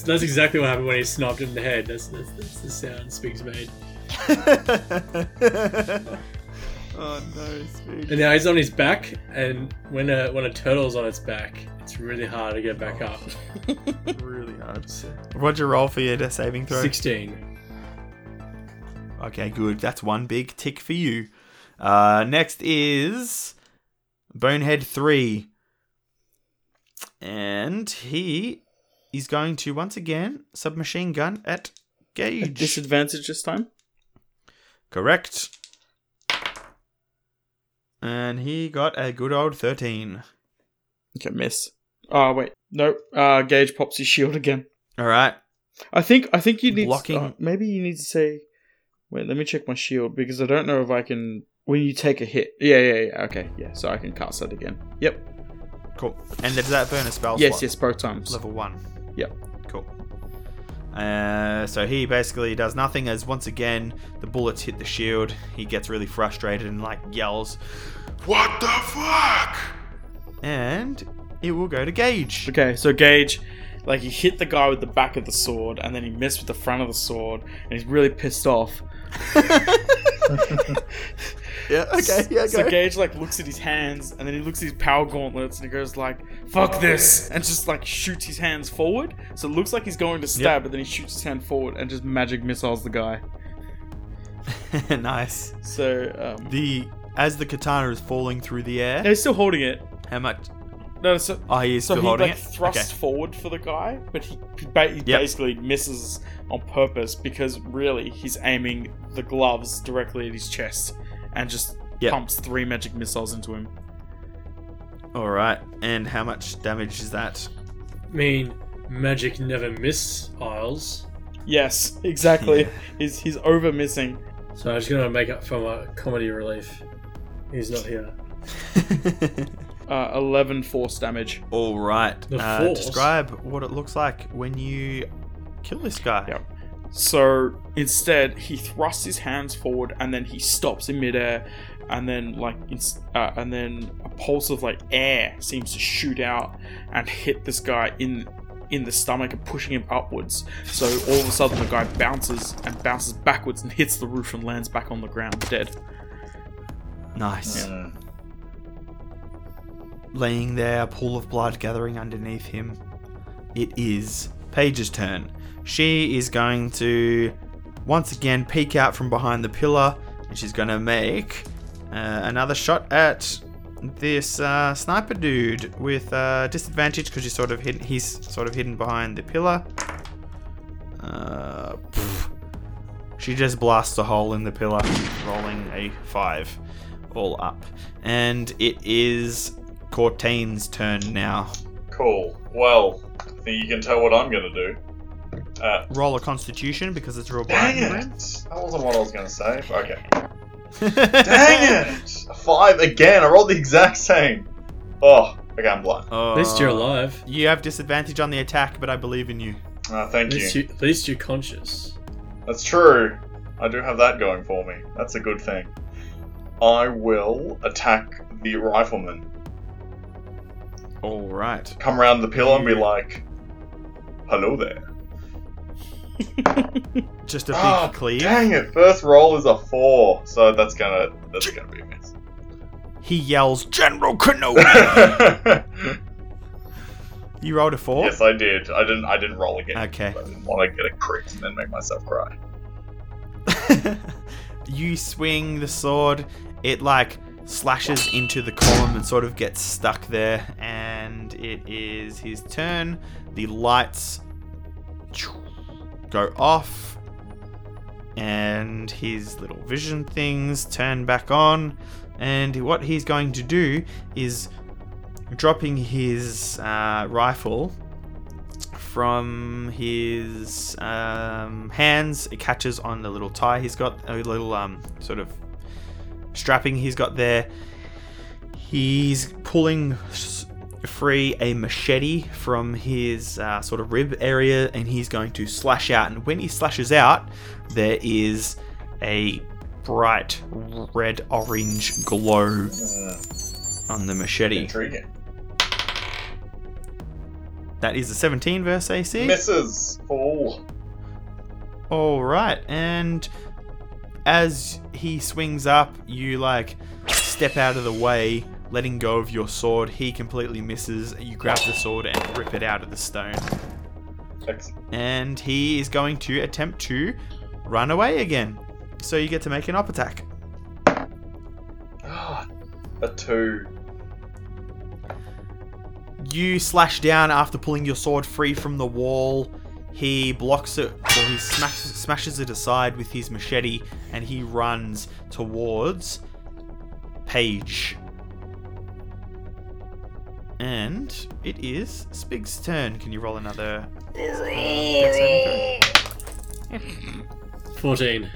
That's exactly what happened when he snapped him in the head. That's, that's, that's the sound Spigs made. (laughs) oh no, Speed. And now he's on his back, and when a when a turtle's on its back, it's really hard to get back up. (laughs) really hard. (laughs) What'd you roll for your saving throw? Sixteen. Okay, good. That's one big tick for you. Uh, next is Bonehead 3. And he is going to once again submachine gun at Gage. Disadvantage this time. Correct. And he got a good old 13. Okay, miss. Oh wait, no. Uh, Gage pops his shield again. All right. I think I think you need Blocking- uh, maybe you need to say. Wait, let me check my shield because I don't know if I can. When you take a hit, yeah, yeah, yeah. Okay, yeah. So I can cast that again. Yep. Cool. And does that burn a spell yes, slot? yes, both times. Level 1. Yep. Cool. Uh, so he basically does nothing as once again the bullets hit the shield. He gets really frustrated and like yells, What the fuck? and it will go to Gage. Okay, so Gage, like he hit the guy with the back of the sword, and then he missed with the front of the sword, and he's really pissed off. (laughs) Yeah. Okay. Yeah. Go. So Gage like looks at his hands, and then he looks at his power gauntlets, and he goes like, "Fuck this!" and just like shoots his hands forward. So it looks like he's going to stab, Yep. but then he shoots his hand forward and just magic missiles the guy. (laughs) nice. So um, The as the katana is falling through the air, he's still holding it. how much? No, so, Oh, he so he like it. thrusts Okay. forward for the guy, but he, he, ba- he Yep. basically misses on purpose because really he's aiming the gloves directly at his chest and just Yep. pumps three magic missiles into him. All right. And how much damage is that? I mean, magic never miss Isles. Yes, exactly. Yeah. He's he's over missing. So I'm just gonna make up for my comedy relief. He's not here. (laughs) Uh, 11 force damage. All right. The Uh, force? describe what it looks like when you kill this guy. Yep. So instead, he thrusts his hands forward and then he stops in midair, and then like, ins- uh, and then a pulse of like air seems to shoot out and hit this guy in in the stomach and pushing him upwards. So all of a sudden, the guy bounces and bounces backwards and hits the roof and lands back on the ground dead. Nice. Mm. Laying there, a pool of blood gathering underneath him. It is Paige's turn. She is going to once again peek out from behind the pillar, and she's going to make uh, another shot at this uh, sniper dude with uh, disadvantage because he's sort of hidden. He's sort of hidden behind the pillar. Uh, she just blasts a hole in the pillar, rolling a five, all up, and it is Cortain's turn now. Cool. Well, I think you can tell what I'm gonna do. Uh, Roll a Constitution because it's real dang blind. it! That wasn't what I was gonna say. Okay. Dang (laughs) Dang it! A five again. I rolled the exact same. Oh, okay, I'm blind. Oh, At least you're alive. You have disadvantage on the attack, but I believe in you. Uh, At thank least, you. you, at least you're conscious. That's true. I do have that going for me. That's a good thing. I will attack the rifleman. All right. Come around the pillar and be like, "Hello there." (laughs) Just a big Ah, cleave. Dang it! First roll is a four, so that's gonna that's gonna be a miss. He yells, General Kenobi! (laughs) you rolled a four? Yes, I did. I didn't. I didn't roll again. Okay. I didn't want to get a crit and then make myself cry. (laughs) you swing the sword, it like slashes into the column and sort of gets stuck there, and it is his turn. The lights go off, and his little vision things turn back on. And what he's going to do is dropping his uh, rifle from his um, hands. It catches on the little tie he's got, a little um, sort of strapping he's got there. He's pulling free a machete from his uh, sort of rib area and he's going to slash out. And when he slashes out, there is a bright red orange glow on the machete. intriguing. That is a 17 versus AC. Misses. Fool. All right, and as he swings up, you like step out of the way, letting go of your sword. He completely misses. You grab the sword and rip it out of the stone. And he is going to attempt to run away again. So you get to make an op attack. Ah, a two. You slash down after pulling your sword free from the wall. He blocks it, or he smashes, smashes it aside with his machete, and he runs towards Paige. And it is Spig's turn. Can you roll another? (laughs) Fourteen.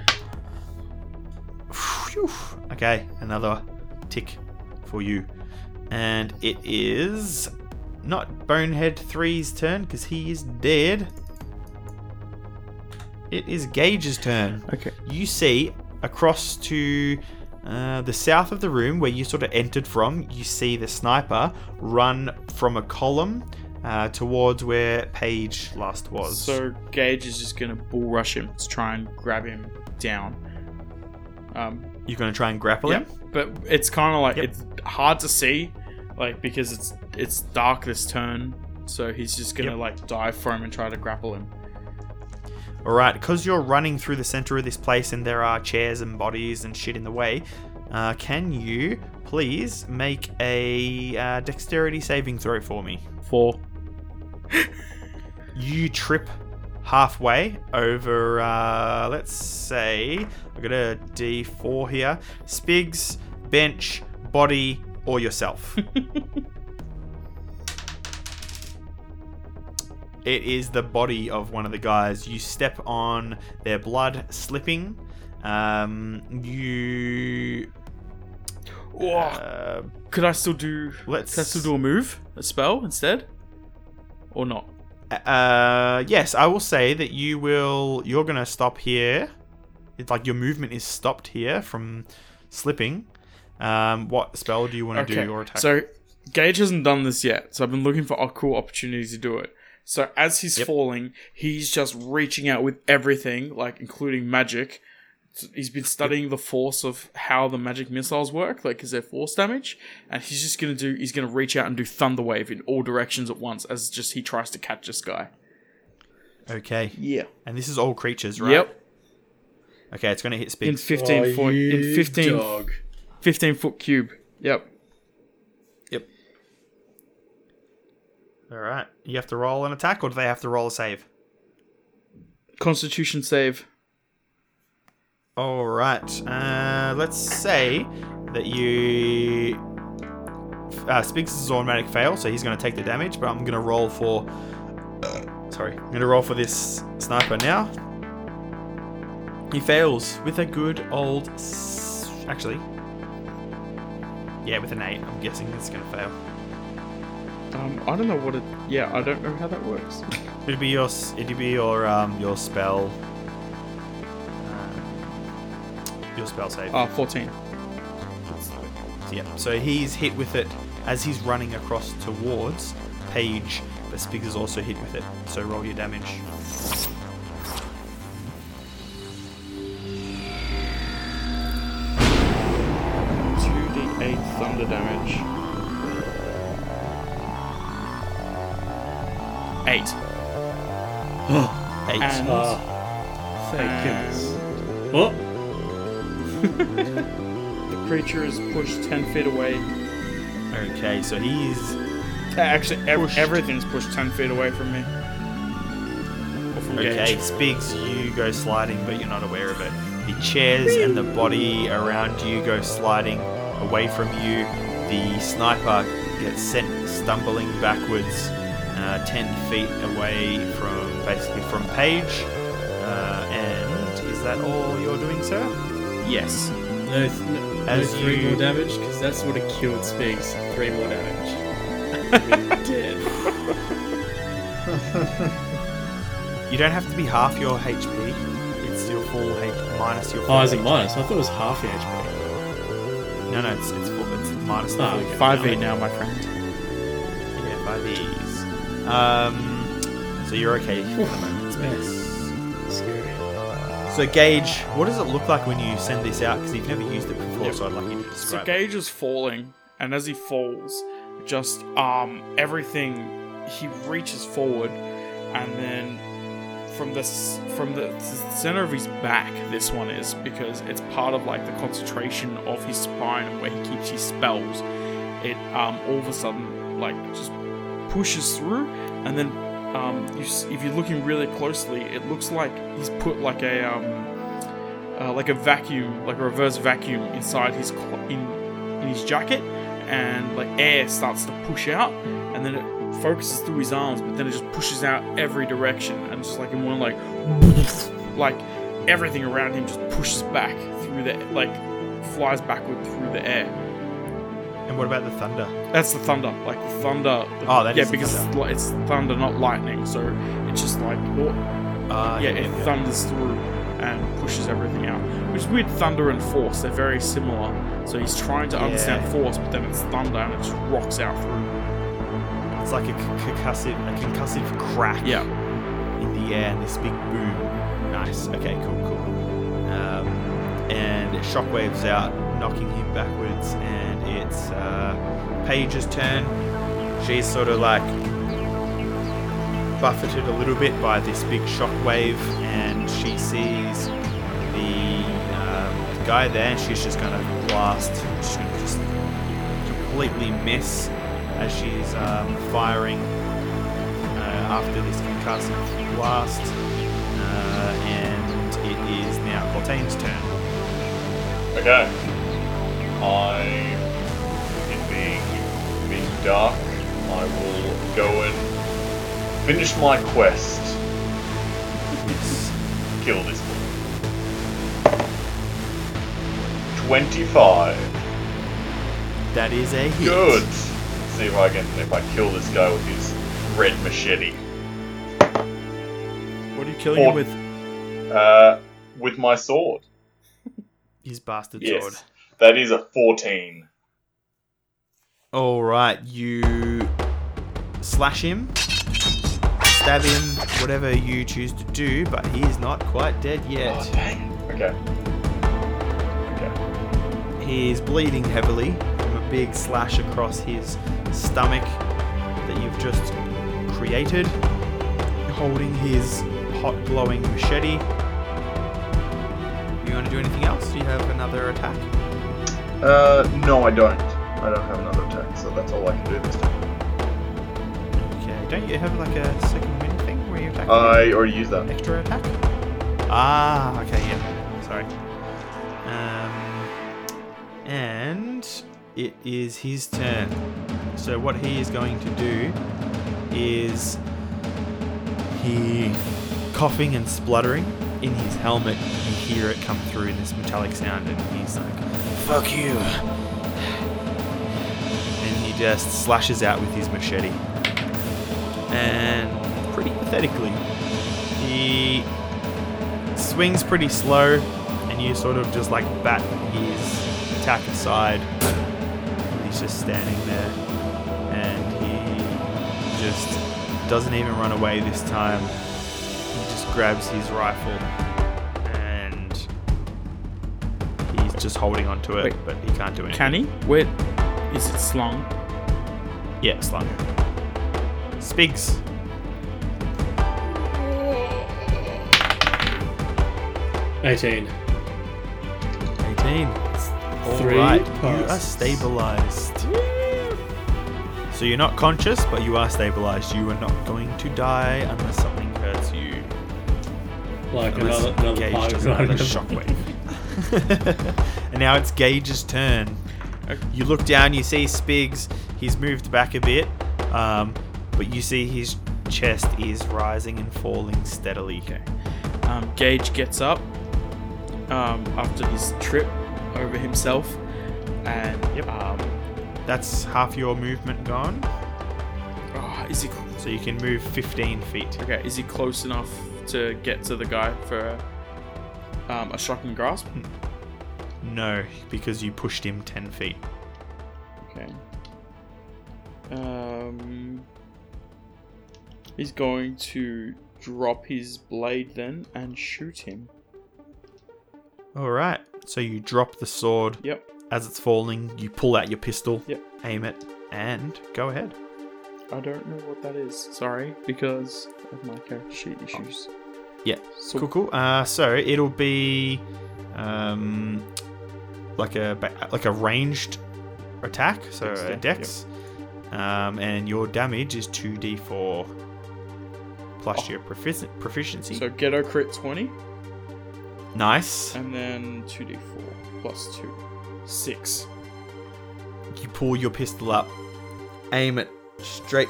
Phew. Okay, another tick for you. And it is not Bonehead 3's turn because he is dead. It is Gage's turn. Okay. You see across to uh, the south of the room where you sort of entered from, you see the sniper run from a column uh, towards where Paige last was. So Gage is just gonna bull rush him to try and grab him down. Um, you're going to try and grapple yeah, him? but it's kind of like Yep. it's hard to see, like because it's it's dark this turn. So he's just gonna Yep. like dive for him and try to grapple him. Alright, because you're running through the center of this place and there are chairs and bodies and shit in the way, uh, can you please make a uh, dexterity saving throw for me? Four. (laughs) You trip halfway over, uh, let's say, I've got a d4 here Spigs, bench, body, or yourself. (laughs) It is the body of one of the guys. You step on their blood, slipping. Um, you. Oh, Uh, could I still do? let's. Could I still do a move, a spell instead, or not? Uh, yes, I will say that you will. You're gonna stop here. It's like your movement is stopped here from slipping. Um, what spell do you want to do or attack? So Gage hasn't done this yet, so I've been looking for a cool opportunity to do it. So as he's Yep. falling, he's just reaching out with everything, like including magic. He's been studying the force of how the magic missiles work, like is there force damage, and he's just gonna do. He's gonna reach out and do thunder wave in all directions at once, as just he tries to catch this guy. okay, Yeah. and this is all creatures, right? Yep. Okay, it's gonna hit In Spigs. fifteen Oh, foot. In 15, dog. 15 foot cube. Yep. Yep. All right. You have to roll an attack, or do they have to roll a save? Constitution save. All right. Uh, let's say that you. Uh, Spigs is automatic fail, so he's going to take the damage. But I'm going to roll for. sorry, I'm going to roll for this sniper now. He fails with a good old. S- actually, yeah, with an eight. I'm guessing it's going to fail. Um, I don't know what it. Yeah, I don't know how that works. It'd be your. It'd be your um your spell. Um, your spell save. Ah, 14. Yeah. So he's hit with it as he's running across towards Paige, but is also hit with it. So roll your damage. Two d8 thunder damage. Eight. And Ah, thank goodness. (laughs) What? the creature is pushed 10 feet away. okay. So he's Uh, Actually, ev- Pushed. everything's pushed 10 feet away from me. Or from okay. Gage. Spigs, you go sliding, but you're not aware of it. The chairs and the body around you go sliding away from you. The sniper gets sent stumbling backwards, uh, ten feet away from basically from Paige. Uh, and is that all you're doing, sir? Yes. No, th- no, As no three you- more damage because that's what it killed Spigs. Three more damage. (laughs) Dead. (laughs) You don't have to be half your HP. It's your full H minus your. Full Oh, is it minus? I thought it was half your HP. No, no, it's it's full. It's minus the Oh, full. okay. Five V now, my friend. Yeah, by these. Um, so you're okay for the moment. Space. Scary. So Gage, what does it look like when you send this out? Because you've never used it before, so I'd like you to So describe. it. So, Gage is falling, and as he falls, just um everything he reaches forward, and then from the from the center of his back, this one is because it's part of like the concentration of his spine and where he keeps his spells. It um all of a sudden like just pushes through, and then um you if you're looking really closely, it looks like he's put like a um uh, like a vacuum, like a reverse vacuum inside his cl- in in his jacket, and like air starts to push out, and then it focuses through his arms, but then it just pushes out every direction, and just like in one like (laughs) like everything around him just pushes back through the like flies backward through the air. And what about the thunder? That's the thunder, like the thunder. Oh, that yeah, is because thunder. it's, it's thunder, not lightning. So it's just like oh, Uh, yeah, it thunders through and pushes everything out. Which is weird. Thunder and force, they're very similar. So he's trying to understand force, but then it's thunder and it just rocks out through. It's like a concussive, a concussive crack Yeah. in the air and this big boom. Nice. Okay, cool, cool. Um, and shockwaves out, knocking him backwards, and it's uh, Paige's turn. She's sort of like buffeted a little bit by this big shockwave, and she sees the um, guy there, and she's just gonna blast. She's gonna just completely miss as she's um, firing uh, after this concussive blast. Uh, and it is now Cortaine's turn. Okay. I, dark, I will go and finish my quest. Kill this one. Twenty-five. That is a hit. Good. See if I can if I kill this guy with his red machete. What are you killing Four- him with? Uh, with my sword. His bastard Yes. sword. That is a fourteen. All right, you slash him, stab him, whatever you choose to do, but he is not quite dead yet. Oh dang. Okay. Okay. He is bleeding heavily from a big slash across his stomach that you've just created, holding his hot glowing machete. You want to do anything else? Do you have another attack? Uh, no, I don't. I don't have another attack, so that's all I can do this time. Okay. Don't you have like a second wind thing where you attack? I already used that. extra attack? Ah, okay, yeah. Sorry. Um, and it is his turn. So what he is going to do is he coughing and spluttering in his helmet. You hear it come through in this metallic sound, and he's like, "Fuck you!" Just slashes out with his machete. And pretty pathetically, he swings pretty slow, and you sort of just like bat his attack aside. He's just standing there, and he just doesn't even run away this time. He just grabs his rifle, and he's just holding onto it, Wait. but he can't do anything. Can he? Where is it slung? Yeah, slung. Spigs. Eighteen. 18. Three Alright, you are stabilized. So you're not conscious, but you are stabilized. You are not going to die unless something hurts you. Like Unless another another Gage part does another shockwave. (laughs) and now it's Gage's turn. You look down, you see Spigs. He's moved back a bit, um, but you see his chest is rising and falling steadily. Okay. Um, Gage gets up um, after his trip over himself, and Yep. um, That's half your movement gone. is he So you can move 15 feet. okay? Is he close enough to get to the guy for um, a shocking grasp? No, because you pushed him 10 feet. Um, he's going to drop his blade then and shoot him. All right. So you drop the sword Yep. as it's falling. You pull out your pistol, Yep. aim it, and go ahead. I don't know what that is. Sorry, because of my character sheet issues. Yeah. So Cool, cool. Uh, so it'll be um, like a like a ranged attack, so Dex, a dex, um, and your damage is two d4 plus Oh. your profici- proficiency. So ghetto crit twenty, nice. and then two d four plus two, six. You pull your pistol up, aim it straight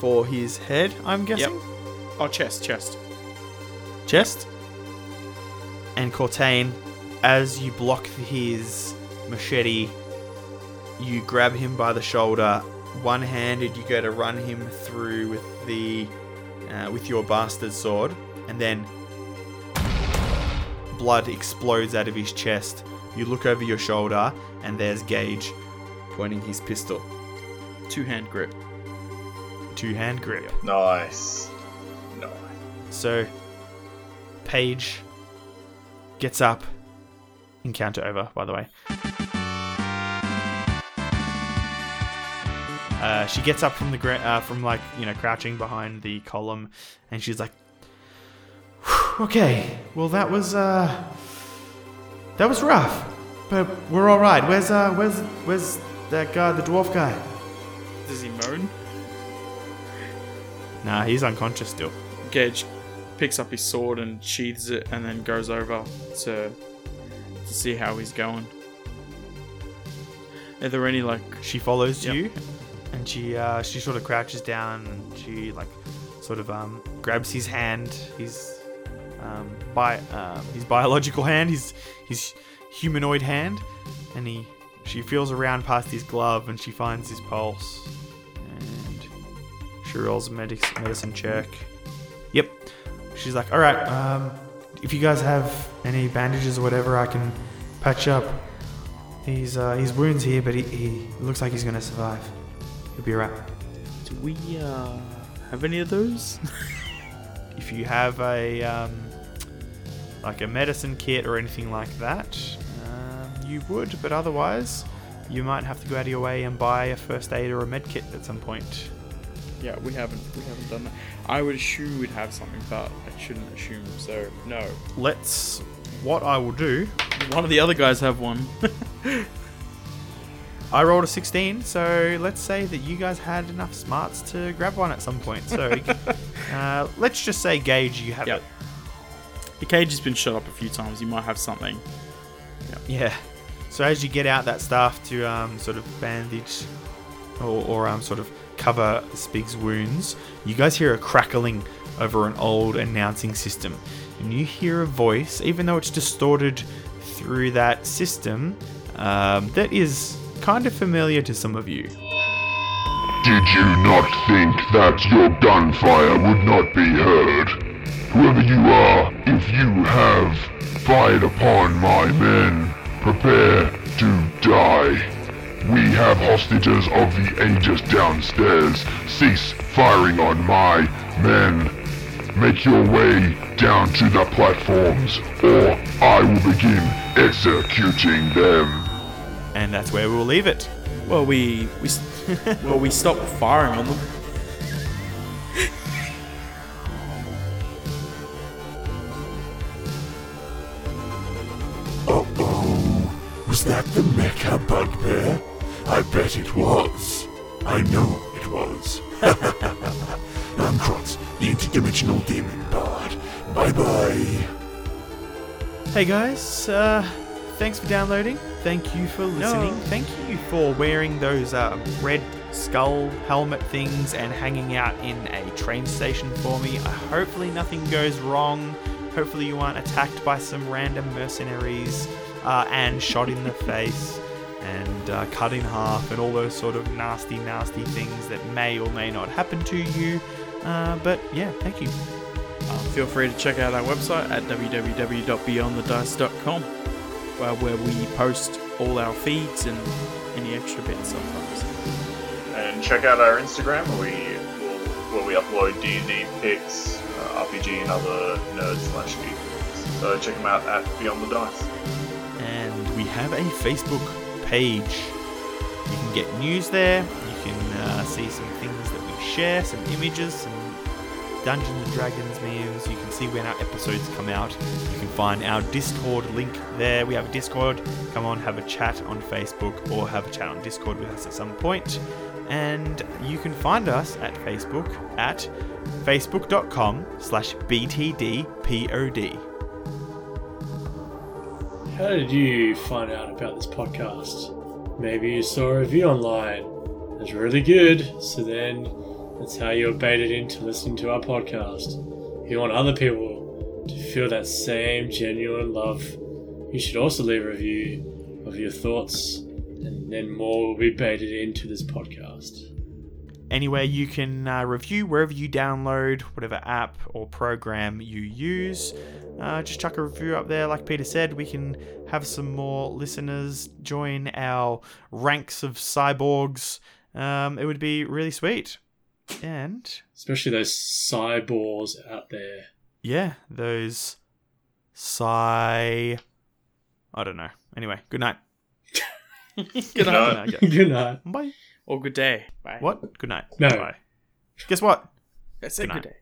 for his head. I'm guessing Yep. Oh, chest, chest. chest. And Cortain, as you block his machete, you grab him by the shoulder. One-handed, you go to run him through with the uh, with your bastard sword, and then blood explodes out of his chest. You look over your shoulder, and there's Gage pointing his pistol. Two hand grip. Two-hand grip. Nice. Nice. So, Paige gets up. Encounter over, by the way. Uh, she gets up from the gra- uh, from like you know crouching behind the column, and she's like, "Okay, well that was uh, that was rough, but we're all right. Where's uh, where's where's that guy, the dwarf guy? Does he moan? Nah, he's unconscious still. Gage picks up his sword and sheathes it, and then goes over to to see how he's going. Are there any like she follows Yep. you and she uh, she sort of crouches down and she like sort of um, grabs his hand. His um, bi- um, his biological hand his his humanoid hand. And he she feels around past his glove and she finds his pulse. And she rolls a medic- medicine check. Yep. She's like all right um, if you guys have any bandages or whatever i can patch up. He's uh, his wounds here, but he, he looks like he's gonna survive. He'll be alright. do we uh have any of those? (laughs) If you have a um, like a medicine kit or anything like that, um, you would. But otherwise, you might have to go out of your way and buy a first aid or a med kit at some point. yeah, we haven't we haven't done that. I would assume we'd have something, but I shouldn't assume. So no. Let's. What I will do. One of the other guys have one. (laughs) I rolled a 16, so let's say that you guys had enough smarts to grab one at some point. So (laughs) uh, let's just say, Gage, you have Yep. it. the cage has been shut up a few times. You might have something. Yeah. So as you get out that stuff to um, sort of bandage or, or um, sort of cover Spig's wounds, you guys hear a crackling over an old announcing system. And you hear a voice, even though it's distorted through that system, um, that is kind of familiar to some of you. Did you not think that your gunfire would not be heard? Whoever you are, if you have fired upon my men, prepare to die. We have hostages of the ages downstairs. Cease firing on my men. Make your way down to the platforms, or I will begin executing them. And that's where we'll leave it. Well, we we (laughs) well we stopped firing on them. Uh-oh. Was that the mecha bugbear? I bet it was. I know it was. (laughs) I'm Krotz, the interdimensional demon bard. Bye-bye. Hey guys, uh, thanks for downloading. Thank you for listening. No. Thank you for wearing those uh, red skull helmet things and hanging out in a train station for me. Uh, hopefully, nothing goes wrong. Hopefully, you aren't attacked by some random mercenaries uh, and shot in the (laughs) face. and uh, cut in half and all those sort of nasty, nasty things that may or may not happen to you. Uh, but yeah, thank you. Uh, feel free to check out our website at www.beyondthedice.com, uh, where we post all our feeds and any extra bits sometimes. And check out our Instagram where we where we upload D and D pics, uh, RPG, and other nerd slash geek. So check them out at Beyond the Dice. and we have a Facebook page. You can get news there. You can uh, see some things that we share, some images, some Dungeons and Dragons memes. You can see when our episodes come out. You can find our Discord link there. We have a Discord. Come on, have a chat on Facebook or have a chat on Discord with us at some point. And you can find us at Facebook at facebook.com slash btdpod. How did you find out about this podcast? Maybe you saw a review online. It's really good, so then that's how you're baited into listening to our podcast. You want other people to feel that same genuine love, you should also leave a review of your thoughts, and then more will be baited into this podcast. Anyway, you can uh, review wherever you download, whatever app or program you use. Uh, just chuck a review up there. Like Peter said, we can have some more listeners join our ranks of cyborgs. Um, it would be really sweet. And Especially those cyborgs out there. yeah, those psy. I don't know. Anyway, good night. (laughs) Good night. Good night. Good night. Bye. Or good day. Bye. What? Good night. No. Bye. Guess what? I said Good good day.